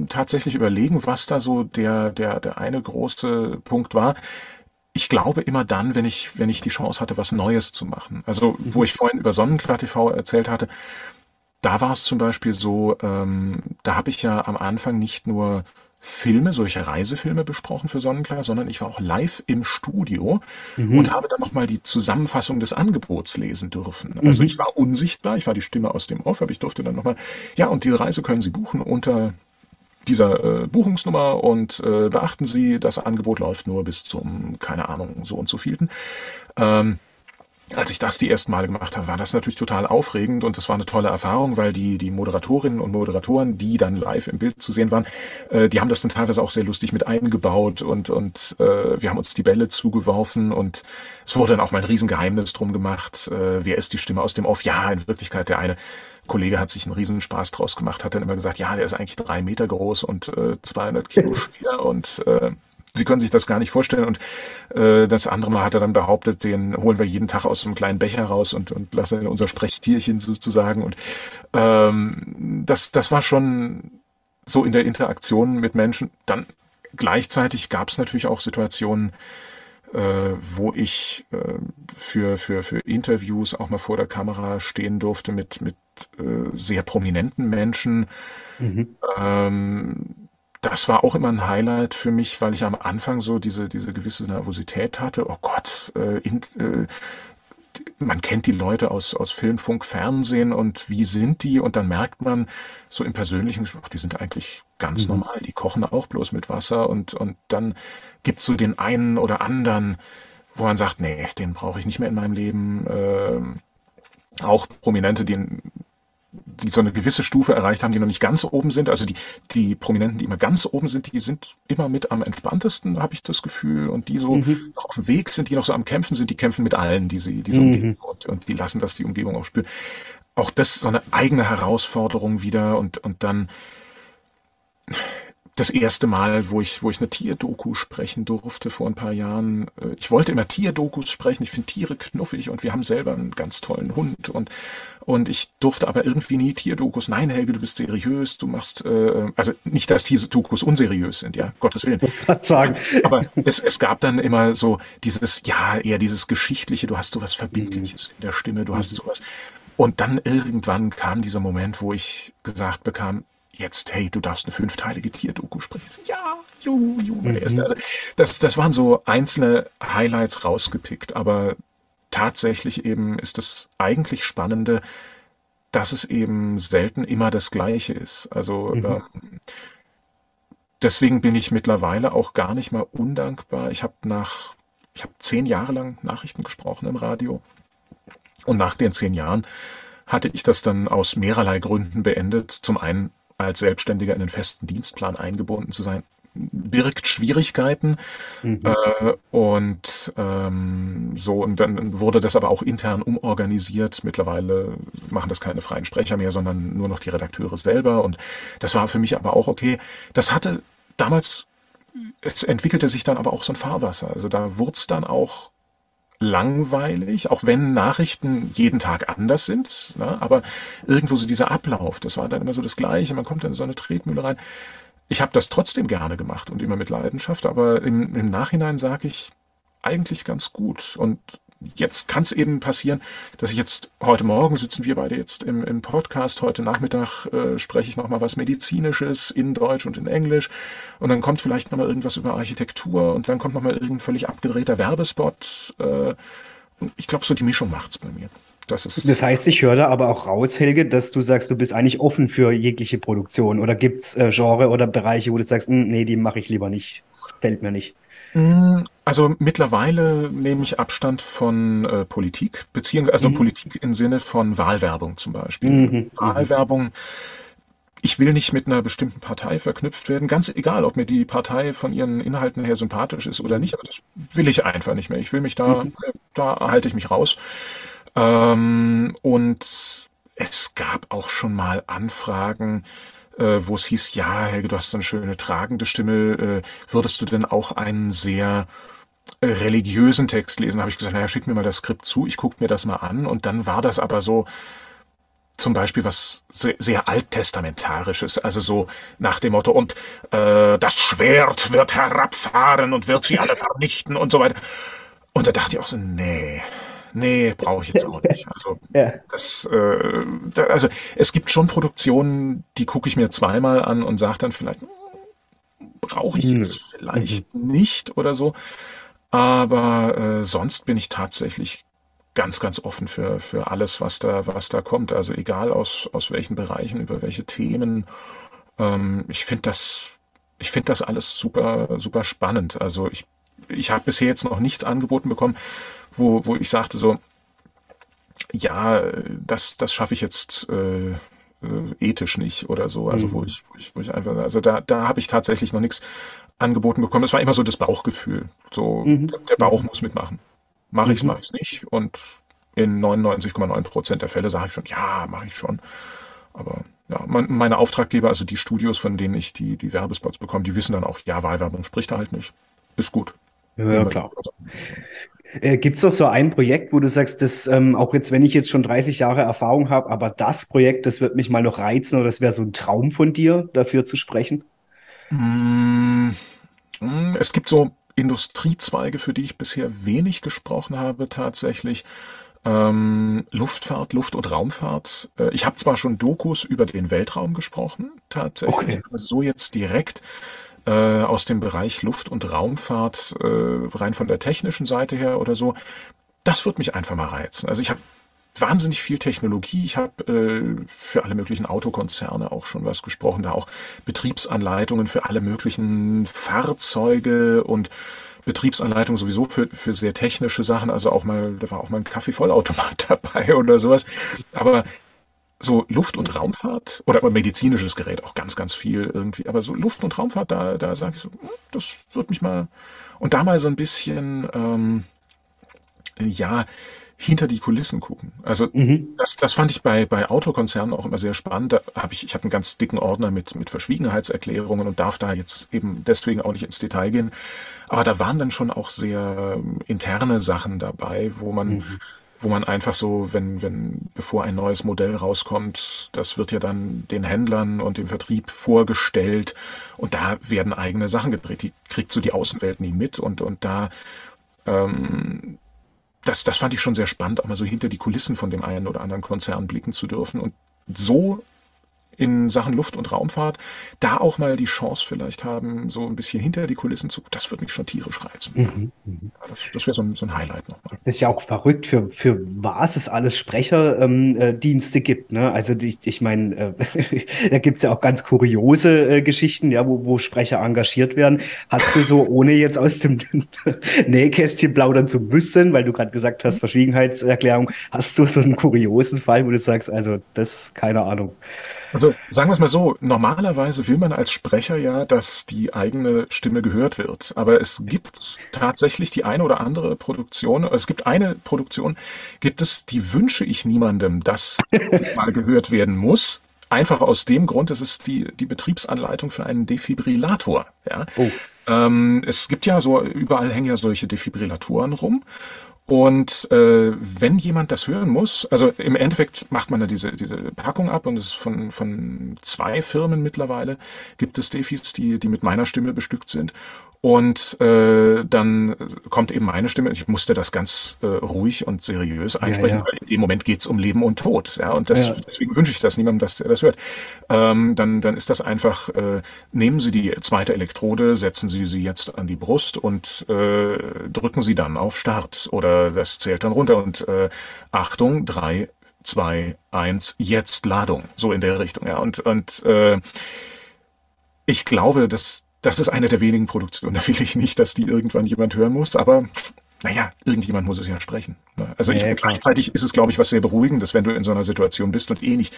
tatsächlich überlegen, was da so der, der, der eine große Punkt war. Ich glaube immer dann, wenn ich, wenn ich die Chance hatte, was Neues zu machen. Also, wo mhm. ich vorhin über Sonnenklar TV erzählt hatte, da war es zum Beispiel so, ähm, da habe ich ja am Anfang nicht nur Filme, solche Reisefilme besprochen für Sonnenklar, sondern ich war auch live im Studio mhm. und habe dann nochmal die Zusammenfassung des Angebots lesen dürfen. Also mhm. ich war unsichtbar, ich war die Stimme aus dem Off, aber ich durfte dann nochmal, ja, und diese Reise können Sie buchen unter dieser äh, Buchungsnummer und äh, beachten Sie, das Angebot läuft nur bis zum, keine Ahnung, so und so vielten. Ähm, als ich das die ersten Male gemacht habe, war das natürlich total aufregend und das war eine tolle Erfahrung, weil die, die Moderatorinnen und Moderatoren, die dann live im Bild zu sehen waren, äh, die haben das dann teilweise auch sehr lustig mit eingebaut und, und äh, wir haben uns die Bälle zugeworfen und es wurde dann auch mal ein Riesengeheimnis drum gemacht, äh, wer ist die Stimme aus dem Off? Ja, in Wirklichkeit der eine Kollege hat sich einen Riesenspaß draus gemacht, hat dann immer gesagt, ja, der ist eigentlich drei Meter groß und äh, 200 Kilo schwer und äh, Sie können sich das gar nicht vorstellen. Und äh, das andere Mal hat er dann behauptet, den holen wir jeden Tag aus einem kleinen Becher raus und, und lassen in unser Sprechtierchen sozusagen. Und ähm, das, das war schon so in der Interaktion mit Menschen. Dann gleichzeitig gab es natürlich auch Situationen, äh, wo ich äh, für, für, für Interviews auch mal vor der Kamera stehen durfte mit, mit äh, sehr prominenten Menschen. Mhm. Ähm, das war auch immer ein Highlight für mich, weil ich am Anfang so diese, diese gewisse Nervosität hatte. Oh Gott, äh, in, äh, man kennt die Leute aus, aus Film, Funk, Fernsehen und wie sind die? Und dann merkt man so im persönlichen, ach, die sind eigentlich ganz mhm. normal, die kochen auch bloß mit Wasser und, und dann gibt's so den einen oder anderen, wo man sagt, nee, den brauche ich nicht mehr in meinem Leben. Ähm, auch Prominente, die die so eine gewisse Stufe erreicht haben, die noch nicht ganz oben sind. Also die, die Prominenten, die immer ganz oben sind, die sind immer mit am entspanntesten, habe ich das Gefühl. Und die so mhm. auf dem Weg sind, die noch so am Kämpfen sind, die kämpfen mit allen, die sie, die so mhm. und, und die lassen das die Umgebung auch spüren. Auch das ist so eine eigene Herausforderung wieder und, und dann das erste Mal, wo ich, wo ich eine Tierdoku sprechen durfte vor ein paar Jahren. Äh, ich wollte immer Tierdokus sprechen. Ich finde Tiere knuffig und wir haben selber einen ganz tollen Hund und, und ich durfte aber irgendwie nie Tierdokus. Nein, Helge, du bist seriös, du machst, äh, also nicht, dass Tierdokus unseriös sind, ja, Gottes Willen. sagen. Aber es, es gab dann immer so dieses, ja, eher dieses Geschichtliche, du hast sowas Verbindliches in der Stimme, du hast mhm. sowas. Und dann irgendwann kam dieser Moment, wo ich gesagt bekam, jetzt, hey, du darfst eine fünfteilige Tierdoku sprechen. Ja, juhu, juhu, meine mhm. erste. Also, das, das waren so einzelne Highlights rausgepickt, aber tatsächlich eben ist das eigentlich Spannende, dass es eben selten immer das Gleiche ist. Also mhm. ähm, deswegen bin ich mittlerweile auch gar nicht mal undankbar. Ich habe nach, ich habe zehn Jahre lang Nachrichten gesprochen im Radio und nach den zehn Jahren hatte ich das dann aus mehrerlei Gründen beendet. Zum einen als Selbstständiger in den festen Dienstplan eingebunden zu sein, birgt Schwierigkeiten. Mhm. Äh, und ähm, so, und dann wurde das aber auch intern umorganisiert. Mittlerweile machen das keine freien Sprecher mehr, sondern nur noch die Redakteure selber. Und das war für mich aber auch okay. Das hatte damals, es entwickelte sich dann aber auch so ein Fahrwasser. Also da wurde es dann auch langweilig, auch wenn Nachrichten jeden Tag anders sind. Ne? Aber irgendwo so dieser Ablauf, das war dann immer so das Gleiche. Man kommt dann in so eine Tretmühle rein. Ich habe das trotzdem gerne gemacht und immer mit Leidenschaft, aber im, im Nachhinein sage ich eigentlich ganz gut. Und jetzt kann es eben passieren, dass ich jetzt heute Morgen sitzen wir beide jetzt im, im Podcast, heute Nachmittag äh, spreche ich nochmal was Medizinisches in Deutsch und in Englisch und dann kommt vielleicht nochmal irgendwas über Architektur und dann kommt nochmal irgendein völlig abgedrehter Werbespot. Äh, ich glaube, so die Mischung macht's bei mir. Das, ist das heißt, ich höre da aber auch raus, Helge, dass du sagst, du bist eigentlich offen für jegliche Produktion. Oder gibt's äh, Genre oder Bereiche, wo du sagst, hm, nee, die mache ich lieber nicht. Das fällt mir nicht. Mm, also mittlerweile nehme ich Abstand von äh, Politik, beziehungsweise also mhm. Politik im Sinne von Wahlwerbung zum Beispiel. Mhm. mhm. Wahlwerbung. Ich will nicht mit einer bestimmten Partei verknüpft werden, ganz egal, ob mir die Partei von ihren Inhalten her sympathisch ist oder nicht, aber das will ich einfach nicht mehr. Ich will mich da, mhm. da halte ich mich raus. Ähm, und es gab auch schon mal Anfragen, äh, wo es hieß, ja, Helge, du hast eine schöne tragende Stimme, äh, würdest du denn auch einen sehr äh, religiösen Text lesen? habe ich gesagt, naja, schick mir mal das Skript zu, ich gucke mir das mal an. Und dann war das aber so, zum Beispiel was sehr, sehr alttestamentarisches, also so nach dem Motto, und äh, das Schwert wird herabfahren und wird sie alle vernichten und so weiter. Und da dachte ich auch so, nee, nee, brauche ich jetzt auch nicht. Also, ja. das, äh, da, also es gibt schon Produktionen, die gucke ich mir zweimal an und sage dann vielleicht, hm, brauche ich jetzt mhm. vielleicht mhm. nicht oder so. Aber äh, sonst bin ich tatsächlich ganz, ganz offen für, für alles, was da, was da kommt. Also egal aus, aus welchen Bereichen, über welche Themen. Ähm, ich finde das, ich finde das alles super, super spannend. Also ich, ich habe bisher jetzt noch nichts angeboten bekommen, wo, wo ich sagte so, ja, das, das schaffe ich jetzt äh, äh, ethisch nicht oder so. Also mhm. wo ich, wo ich, wo ich einfach, also da, da habe ich tatsächlich noch nichts angeboten bekommen. Das war immer so das Bauchgefühl. So, mhm. der Bauch muss mitmachen. Mache ich es, mhm. mache ich es nicht. Und in 99,9 Prozent der Fälle sage ich schon, ja, mache ich schon. Aber ja, mein, meine Auftraggeber, also die Studios, von denen ich die, die Werbespots bekomme, die wissen dann auch, ja, Wahlwerbung spricht er halt nicht. Ist gut. Ja, klar. Äh, Gibt es noch so ein Projekt, wo du sagst, dass ähm, auch jetzt, wenn ich jetzt schon 30 Jahre Erfahrung habe, aber das Projekt, das wird mich mal noch reizen oder das wäre so ein Traum von dir, dafür zu sprechen? Mm, mm, es gibt so Industriezweige, für die ich bisher wenig gesprochen habe, tatsächlich. Ähm, Luftfahrt, Luft- und Raumfahrt. Äh, ich habe zwar schon Dokus über den Weltraum gesprochen, tatsächlich, okay. so jetzt direkt äh, aus dem Bereich Luft- und Raumfahrt, äh, rein von der technischen Seite her oder so. Das wird mich einfach mal reizen. Also ich habe wahnsinnig viel Technologie. Ich habe äh, für alle möglichen Autokonzerne auch schon was gesprochen, da auch Betriebsanleitungen für alle möglichen Fahrzeuge und Betriebsanleitungen sowieso für, für sehr technische Sachen. Also auch mal, da war auch mal ein Kaffeevollautomat dabei oder sowas. Aber so Luft- und Raumfahrt oder medizinisches Gerät auch ganz, ganz viel irgendwie. Aber so Luft- und Raumfahrt, da, da sage ich so, hm, das wird mich mal und da mal so ein bisschen, ähm, ja, hinter die Kulissen gucken. Also mhm. das, das fand ich bei, bei Autokonzernen auch immer sehr spannend. Da habe ich, ich habe einen ganz dicken Ordner mit, mit Verschwiegenheitserklärungen und darf da jetzt eben deswegen auch nicht ins Detail gehen. Aber da waren dann schon auch sehr ähm, interne Sachen dabei, wo man mhm wo man einfach so, wenn, wenn, bevor ein neues Modell rauskommt, das wird ja dann den Händlern und dem Vertrieb vorgestellt und da werden eigene Sachen gedreht. Die kriegt so die Außenwelt nie mit und, und da, ähm, das, das fand ich schon sehr spannend, auch mal so hinter die Kulissen von dem einen oder anderen Konzern blicken zu dürfen und so in Sachen Luft- und Raumfahrt da auch mal die Chance vielleicht haben, so ein bisschen hinter die Kulissen zu, das würde mich schon tierisch reizen. Mhm, mhm. das, das wäre so, ein, so ein Highlight nochmal. Das ist ja auch verrückt, für, für was es alles Sprecherdienste ähm, äh, gibt. Ne? Also ich, ich meine, äh, da gibt's ja auch ganz kuriose äh, Geschichten, ja, wo, wo Sprecher engagiert werden. Hast du so, ohne jetzt aus dem Nähkästchen plaudern zu müssen, weil du gerade gesagt hast, Verschwiegenheitserklärung, hast du so einen kuriosen Fall, wo du sagst, also das, keine Ahnung. Also sagen wir es mal so, normalerweise will man als Sprecher ja, dass die eigene Stimme gehört wird. Aber es gibt tatsächlich die eine oder andere Produktion, es gibt eine Produktion, gibt es, die wünsche ich niemandem, dass mal gehört werden muss. Einfach aus dem Grund, es ist die, die Betriebsanleitung für einen Defibrillator. Ja? Oh. Ähm, es gibt ja so, überall hängen ja solche Defibrillatoren rum. Und äh, wenn jemand das hören muss, also im Endeffekt macht man da diese, diese Packung ab und es ist von, von zwei Firmen mittlerweile gibt es Defis, die, die mit meiner Stimme bestückt sind. Und äh, dann kommt eben meine Stimme. Ich musste das ganz äh, ruhig und seriös einsprechen, ja, ja. weil in dem Moment geht's um Leben und Tod. Ja, und das, ja. deswegen wünsche ich das niemandem, dass er das hört. Ähm, dann, dann ist das einfach, äh, nehmen Sie die zweite Elektrode, setzen Sie sie jetzt an die Brust und äh, drücken Sie dann auf Start. Oder das zählt dann runter. Und äh, Achtung, drei, zwei, eins, jetzt Ladung. So in der Richtung. Ja, und, und äh, ich glaube, dass das ist eine der wenigen Produktionen. Da will ich nicht, dass die irgendwann jemand hören muss, aber naja, irgendjemand muss es ja sprechen. Ne? Also ich, ja, gleichzeitig ist es, glaube ich, was sehr beruhigendes, wenn du in so einer Situation bist und eh nicht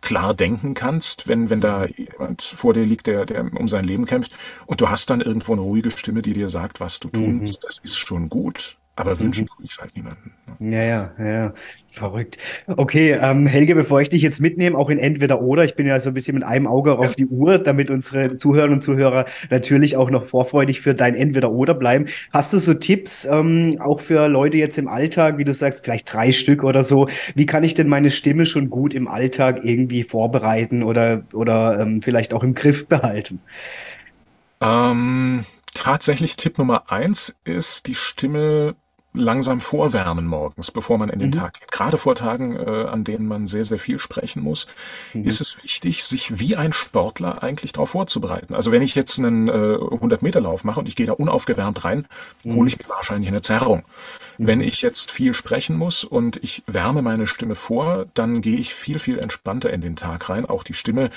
klar denken kannst, wenn, wenn da jemand vor dir liegt, der, der um sein Leben kämpft und du hast dann irgendwo eine ruhige Stimme, die dir sagt, was du tun musst. Mhm. Das ist schon gut. Aber mhm. wünschen tue ich es halt niemandem. Ne? Ja, ja, ja. Verrückt. Okay, ähm, Helge, bevor ich dich jetzt mitnehme, auch in entweder oder, ich bin ja so ein bisschen mit einem Auge ja. auf die Uhr, damit unsere Zuhörerinnen und Zuhörer natürlich auch noch vorfreudig für dein entweder oder bleiben. Hast du so Tipps, ähm, auch für Leute jetzt im Alltag, wie du sagst, vielleicht drei Stück oder so? Wie kann ich denn meine Stimme schon gut im Alltag irgendwie vorbereiten oder, oder ähm, vielleicht auch im Griff behalten? Ähm, tatsächlich Tipp Nummer eins ist, die Stimme langsam vorwärmen morgens, bevor man in den mhm. Tag geht. Gerade vor Tagen, äh, an denen man sehr, sehr viel sprechen muss, mhm. ist es wichtig, sich wie ein Sportler eigentlich darauf vorzubereiten. Also wenn ich jetzt einen äh, 100-Meter-Lauf mache und ich gehe da unaufgewärmt rein, mhm. hole ich mir wahrscheinlich eine Zerrung. Mhm. Wenn ich jetzt viel sprechen muss und ich wärme meine Stimme vor, dann gehe ich viel, viel entspannter in den Tag rein. Auch die Stimme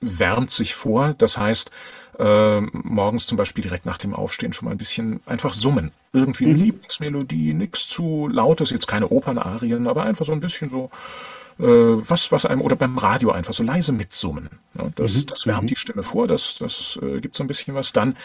wärmt sich vor. Das heißt, äh, morgens zum Beispiel direkt nach dem Aufstehen schon mal ein bisschen einfach summen. Irgendwie eine mhm. Lieblingsmelodie, nichts zu lautes, jetzt keine Opernarien, aber einfach so ein bisschen so, äh, was, was einem, oder beim Radio einfach so leise mitsummen. Ja, das, mhm. das wärmt mhm. die Stimme vor, das, das äh, gibt so ein bisschen was. Dann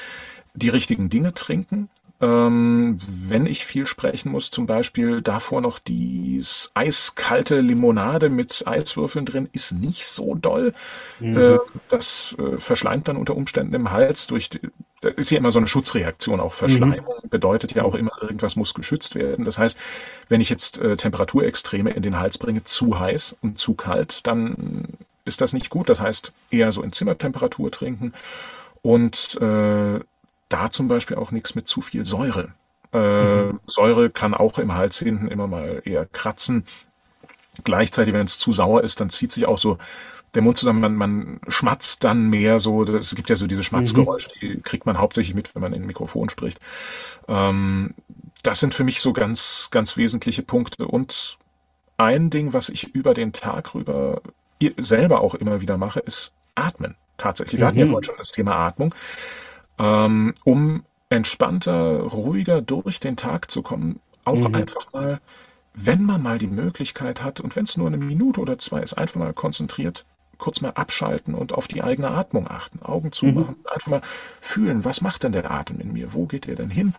die richtigen Dinge trinken. Ähm, wenn ich viel sprechen muss, zum Beispiel davor noch die eiskalte Limonade mit Eiswürfeln drin, ist nicht so doll. Mhm. Äh, das äh, verschleimt dann unter Umständen im Hals durch die, da ist ja immer so eine Schutzreaktion, auch Verschleimung mhm. bedeutet ja auch immer, irgendwas muss geschützt werden. Das heißt, wenn ich jetzt äh, Temperaturextreme in den Hals bringe, zu heiß und zu kalt, dann ist das nicht gut. Das heißt, eher so in Zimmertemperatur trinken und äh, da zum Beispiel auch nichts mit zu viel Säure. Äh, mhm. Säure kann auch im Hals hinten immer mal eher kratzen. Gleichzeitig, wenn es zu sauer ist, dann zieht sich auch so der Mund zusammen, man, man schmatzt dann mehr so, es gibt ja so diese Schmatzgeräusche, mhm. die kriegt man hauptsächlich mit, wenn man in ein Mikrofon spricht. Ähm, das sind für mich so ganz, ganz wesentliche Punkte. Und ein Ding, was ich über den Tag rüber selber auch immer wieder mache, ist atmen. Tatsächlich. Wir mhm. hatten ja mhm. vorhin schon das Thema Atmung ähm, um entspannter, ruhiger durch den Tag zu kommen, auch mhm. einfach mal, wenn man mal die Möglichkeit hat und wenn es nur eine Minute oder zwei ist, einfach mal konzentriert, kurz mal abschalten und auf die eigene Atmung achten, Augen zumachen, mhm. einfach mal fühlen, was macht denn der Atem in mir, wo geht er denn hin?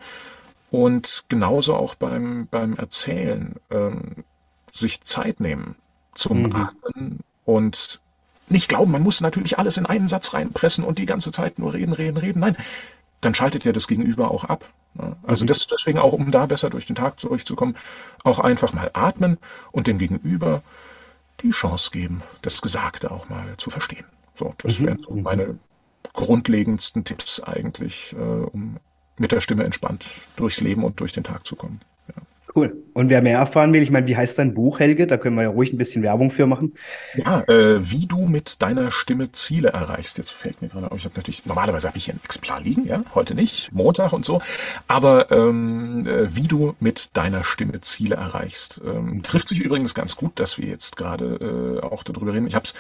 Und genauso auch beim, beim Erzählen, ähm, sich Zeit nehmen zum mhm. Atmen und nicht glauben, man muss natürlich alles in einen Satz reinpressen und die ganze Zeit nur reden, reden, reden. Nein, dann schaltet ja das Gegenüber auch ab. Also das, deswegen auch, um da besser durch den Tag durchzukommen, auch einfach mal atmen und dem Gegenüber die Chance geben, das Gesagte auch mal zu verstehen. So, das mhm. wären so meine grundlegendsten Tipps eigentlich, äh, um mit der Stimme entspannt durchs Leben und durch den Tag zu kommen. Cool. Und wer mehr erfahren will, ich meine, wie heißt dein Buch, Helge? Da können wir ja ruhig ein bisschen Werbung für machen. Ja, äh, wie du mit deiner Stimme Ziele erreichst. Jetzt fällt mir gerade auf, ich habe natürlich, normalerweise habe ich hier ein Exemplar liegen, ja, heute nicht, Montag und so. Aber ähm, äh, wie du mit deiner Stimme Ziele erreichst. Ähm, trifft sich übrigens ganz gut, dass wir jetzt gerade äh, auch darüber reden. Ich habe es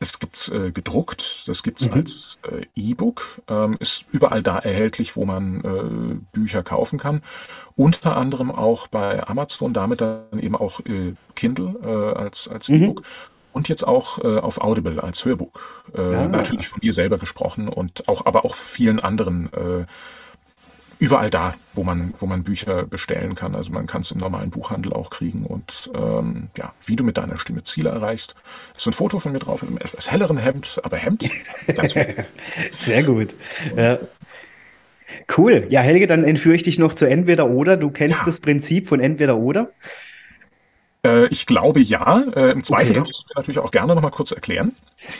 es gibt's äh, gedruckt, das gibt's mhm. als äh, E-Book, ähm, ist überall da erhältlich, wo man äh, Bücher kaufen kann. Unter anderem auch bei Amazon, damit dann eben auch äh, Kindle äh, als, als mhm. E-Book. Und jetzt auch äh, auf Audible als Hörbuch. Äh, ja. Natürlich von ihr selber gesprochen und auch, aber auch vielen anderen äh, überall da, wo man, wo man Bücher bestellen kann. Also man kann es im normalen Buchhandel auch kriegen. Und ähm, ja, wie du mit deiner Stimme Ziele erreichst. Ist so ein Foto von mir drauf einem etwas helleren Hemd, aber Hemd. Ganz Sehr gut. Ja. Cool. Ja, Helge, dann entführe ich dich noch zu Entweder oder. Du kennst ja. das Prinzip von Entweder oder? Äh, ich glaube ja. Äh, Im Zweifel okay. darfst du natürlich auch gerne noch mal kurz erklären.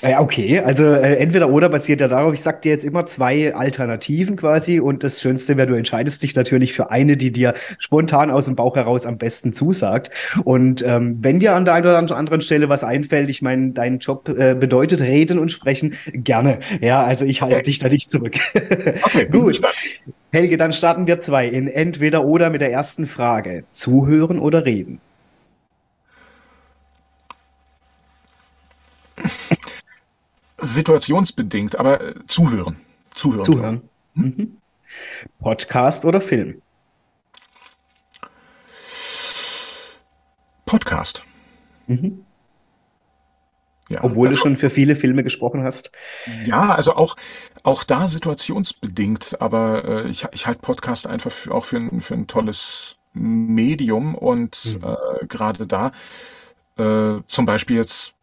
Ja, okay. Also äh, entweder oder basiert ja darauf, ich sag dir jetzt immer zwei Alternativen quasi und das Schönste wäre, du entscheidest dich natürlich für eine, die dir spontan aus dem Bauch heraus am besten zusagt. Und ähm, wenn dir an der einen oder anderen Stelle was einfällt, ich meine, dein Job äh, bedeutet reden und sprechen, gerne. Ja, also ich halte okay. dich da nicht zurück. okay, gut. Helge, dann starten wir zwei in entweder oder mit der ersten Frage. Zuhören oder reden? Situationsbedingt, aber äh, zuhören. Zuhören. Zuhören. Hm? Mhm. Podcast oder Film? Podcast. Mhm. Ja, Obwohl also, du schon für viele Filme gesprochen hast. Ja, also auch, auch da situationsbedingt, aber äh, ich, ich halte Podcast einfach für, auch für ein, für ein tolles Medium und mhm. äh, gerade da äh, zum Beispiel jetzt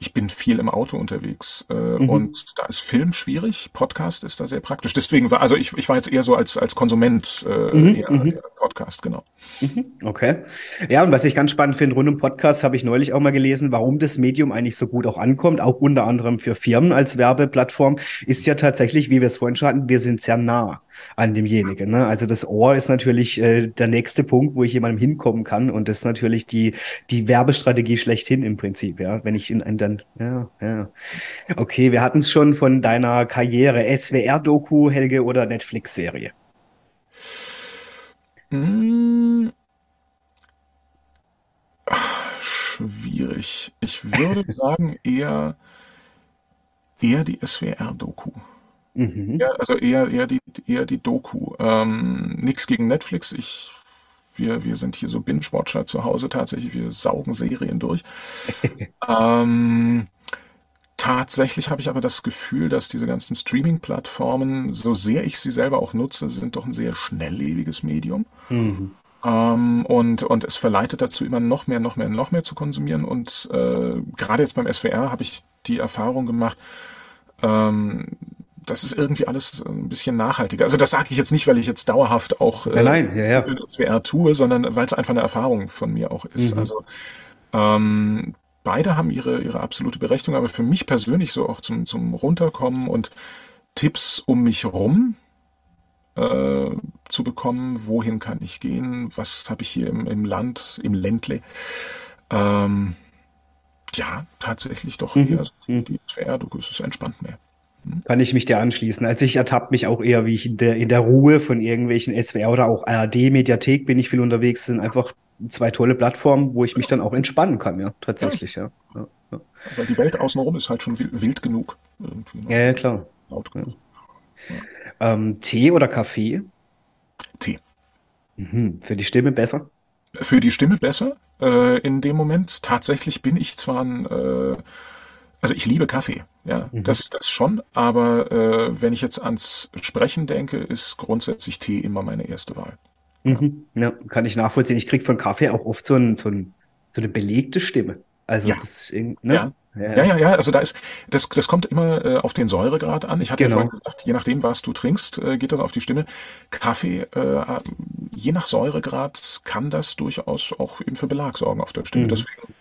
ich bin viel im Auto unterwegs äh, mhm. und da ist Film schwierig, Podcast ist da sehr praktisch. Deswegen war, also ich, ich war jetzt eher so als, als Konsument äh, mhm. eher, mhm. eher Podcast, genau. Mhm. Okay. Ja, und was ich ganz spannend finde, rund um Podcast habe ich neulich auch mal gelesen, warum das Medium eigentlich so gut auch ankommt, auch unter anderem für Firmen als Werbeplattform, ist ja tatsächlich, wie wir es vorhin schon hatten, wir sind sehr nah an demjenigen. Ne? Also das Ohr ist natürlich äh, der nächste Punkt, wo ich jemandem hinkommen kann und das ist natürlich die die Werbestrategie schlechthin im Prinzip. Ja, wenn ich in, in dann ja ja okay, wir hatten es schon von deiner Karriere SWR-Doku Helge oder Netflix-Serie. Hm. Schwierig. Ich würde sagen eher Eher die SWR-Doku. Mhm. Ja, also eher, eher die, eher die Doku. Ähm, nix gegen Netflix. Ich, wir, wir sind hier so Binge-Watcher zu Hause tatsächlich. Wir saugen Serien durch. ähm, tatsächlich habe ich aber das Gefühl, dass diese ganzen Streaming-Plattformen, so sehr ich sie selber auch nutze, sind doch ein sehr schnelllebiges Medium. Mhm. Ähm, und, und es verleitet dazu, immer noch mehr, noch mehr, noch mehr zu konsumieren. Und äh, gerade jetzt beim SWR habe ich die Erfahrung gemacht, ähm, das ist irgendwie alles ein bisschen nachhaltiger. Also das sage ich jetzt nicht, weil ich jetzt dauerhaft auch äh, nein, ja, ja. SWR tue, sondern weil es einfach eine Erfahrung von mir auch ist. Mhm. Also ähm, beide haben ihre, ihre absolute Berechtigung, aber für mich persönlich so auch zum, zum Runterkommen und Tipps um mich rum äh, zu bekommen, wohin kann ich gehen, was habe ich hier im, im Land, im Ländle. Ähm, ja, tatsächlich doch mhm. eher die, die SWR-Doku, es ist entspannt mehr. Kann ich mich dir anschließen. Also ich ertappe mich auch eher, wie ich in der, in der Ruhe von irgendwelchen SWR oder auch ARD-Mediathek bin ich viel unterwegs, sind einfach zwei tolle Plattformen, wo ich mich dann auch entspannen kann, ja, tatsächlich, ja. ja, ja. Aber die Welt außenrum ist halt schon wild genug. Irgendwie, Ja, ja, klar. Laut genug. Ja. Ähm, Tee oder Kaffee? Tee. Mhm. Für die Stimme besser? Für die Stimme besser. Äh, in dem Moment tatsächlich bin ich zwar ein äh, also ich liebe Kaffee, ja, mhm. das, das schon, aber äh, wenn ich jetzt ans Sprechen denke, ist grundsätzlich Tee immer meine erste Wahl. Mhm. Ja, kann ich nachvollziehen. Ich kriege von Kaffee auch oft so, ein, so, ein, so eine belegte Stimme. Also ja. das ne? ja. Ja, ja, ja, also da ist, das, das kommt immer äh, auf den Säuregrad an. Ich hatte genau. ja vorhin gesagt, je nachdem, was du trinkst, äh, geht das auf die Stimme. Kaffee, äh, je nach Säuregrad kann das durchaus auch eben für Belag sorgen auf der Stimme. Mhm. Deswegen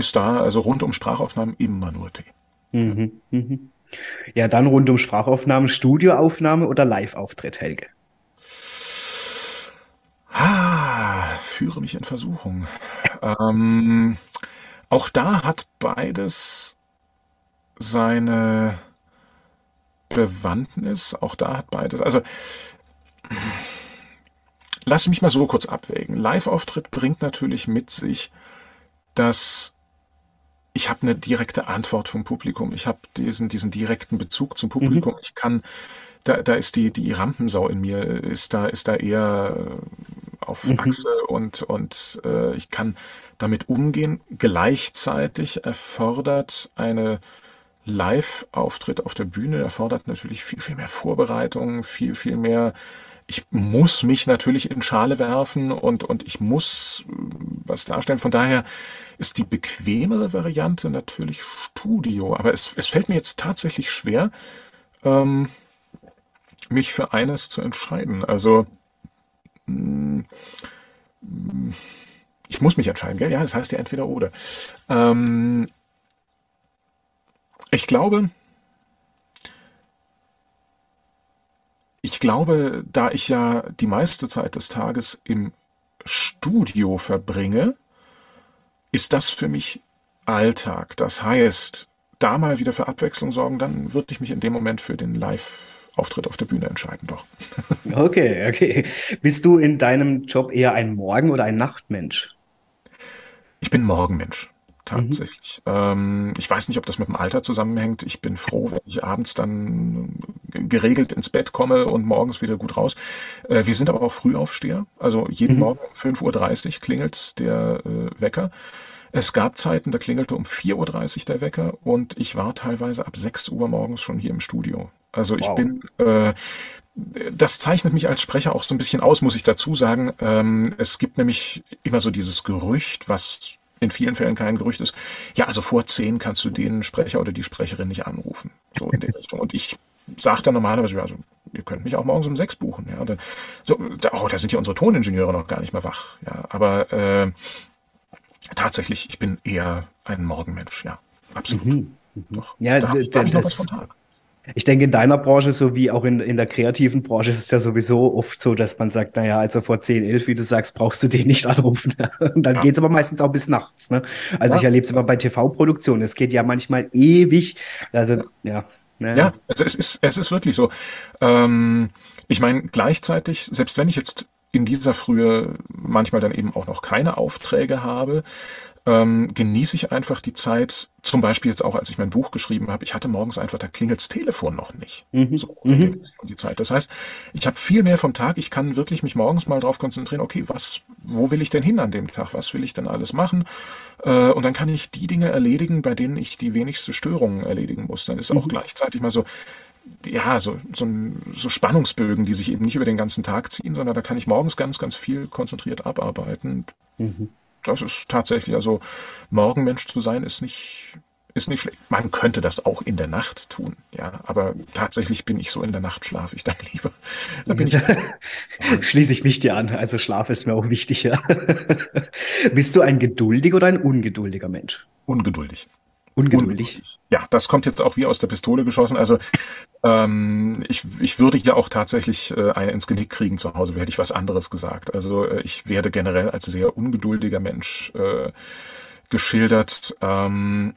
ist da also rund um Sprachaufnahmen immer nur Tee. Mhm, mhm. Ja, dann rund um Sprachaufnahmen, Studioaufnahme oder Live-Auftritt, Helge? Ah, führe mich in Versuchung. ähm, auch da hat beides seine Bewandtnis. Auch da hat beides. Also, lass mich mal so kurz abwägen. Live-Auftritt bringt natürlich mit sich, dass ich habe eine direkte Antwort vom Publikum. Ich habe diesen, diesen direkten Bezug zum Publikum. Mhm. Ich kann, da, da ist die, die Rampensau in mir, ist da, ist da eher äh, auf mhm. Achse und, und äh, ich kann damit umgehen. Gleichzeitig erfordert eine Live-Auftritt auf der Bühne, erfordert natürlich viel, viel mehr Vorbereitung, viel, viel mehr ich muss mich natürlich in Schale werfen und, und ich muss äh, was darstellen. Von daher ist die bequemere Variante natürlich Studio. Aber es, es fällt mir jetzt tatsächlich schwer, ähm, mich für eines zu entscheiden. Also mh, mm, ich muss mich entscheiden, gell? Ja, das heißt ja entweder oder. Ähm, ich glaube, Ich glaube, da ich ja die meiste Zeit des Tages im Studio verbringe, ist das für mich Alltag. Das heißt, da mal wieder für Abwechslung sorgen, dann würde ich mich in dem Moment für den Live-Auftritt auf der Bühne entscheiden, doch. Okay, okay. Bist du in deinem Job eher ein Morgen- oder ein Nachtmensch? Ich bin Morgenmensch tatsächlich. Mhm. Ähm, ich weiß nicht, ob das mit dem Alter zusammenhängt. Ich bin froh, wenn ich abends dann geregelt ins Bett komme und morgens wieder gut raus. Äh, wir sind aber auch Frühaufsteher. Also jeden mhm. Morgen um 5.30 Uhr klingelt der äh, Wecker. Es gab Zeiten, da klingelte um 4.30 Uhr der Wecker und ich war teilweise ab 6 Uhr morgens schon hier im Studio. Also ich wow. bin, äh, das zeichnet mich als Sprecher auch so ein bisschen aus, muss ich dazu sagen. Ähm, es gibt nämlich immer so dieses Gerücht, was in vielen Fällen kein Gerücht ist, ja, also vor zehn kannst du den Sprecher oder die Sprecherin nicht anrufen. So in der Richtung. Und ich sage dann normalerweise, also ihr könnt mich auch morgens um sechs buchen. Ja, dann, so, da, oh, da sind ja unsere Toningenieure noch gar nicht mehr wach. Ja, aber äh, tatsächlich, ich bin eher ein Morgenmensch, ja, absolut. Mhm. mhm. Doch, ja, da da, das, ich denke, in deiner Branche sowie auch in, in der kreativen Branche ist es ja sowieso oft so, dass man sagt, naja, also vor 10, 11, wie du sagst, brauchst du den nicht anrufen. Und dann ja. geht es aber meistens auch bis nachts. Ne? Also ja. ich erlebe es immer bei TV-Produktionen. Es geht ja manchmal ewig. Also, ja. Ja, ja also es ist, es ist wirklich so. Ähm, ich meine, gleichzeitig, selbst wenn ich jetzt in dieser Frühe manchmal dann eben auch noch keine Aufträge habe, ähm, genieße ich einfach die Zeit, zum Beispiel jetzt auch, als ich mein Buch geschrieben habe, ich hatte morgens einfach, da klingelt das Telefon noch nicht. Mhm. So mhm. die Zeit. Das heißt, ich habe viel mehr vom Tag, ich kann wirklich mich morgens mal darauf konzentrieren, okay, was, wo will ich denn hin an dem Tag? Was will ich denn alles machen? Äh, und dann kann ich die Dinge erledigen, bei denen ich die wenigste Störungen erledigen muss. Dann ist auch mhm. gleichzeitig mal so, ja, so, so, so Spannungsbögen, die sich eben nicht über den ganzen Tag ziehen, sondern da kann ich morgens ganz, ganz viel konzentriert abarbeiten. Mhm das ist tatsächlich, also Morgenmensch zu sein, ist nicht, ist nicht schlecht. Man könnte das auch in der Nacht tun, ja, aber tatsächlich bin ich so in der Nacht schlafe ich dann lieber. Da bin ich Schließe ich mich dir an. Also Schlaf ist mir auch wichtig, ja. Bist du ein geduldiger oder ein ungeduldiger Mensch? Ungeduldig. Ungeduldig. Ja, das kommt jetzt auch wie aus der Pistole geschossen. Also ähm, ich, ich würde ja auch tatsächlich äh, eine ins Genick kriegen zu Hause, hätte ich was anderes gesagt. Also äh, ich werde generell als sehr ungeduldiger Mensch äh, geschildert. Ähm,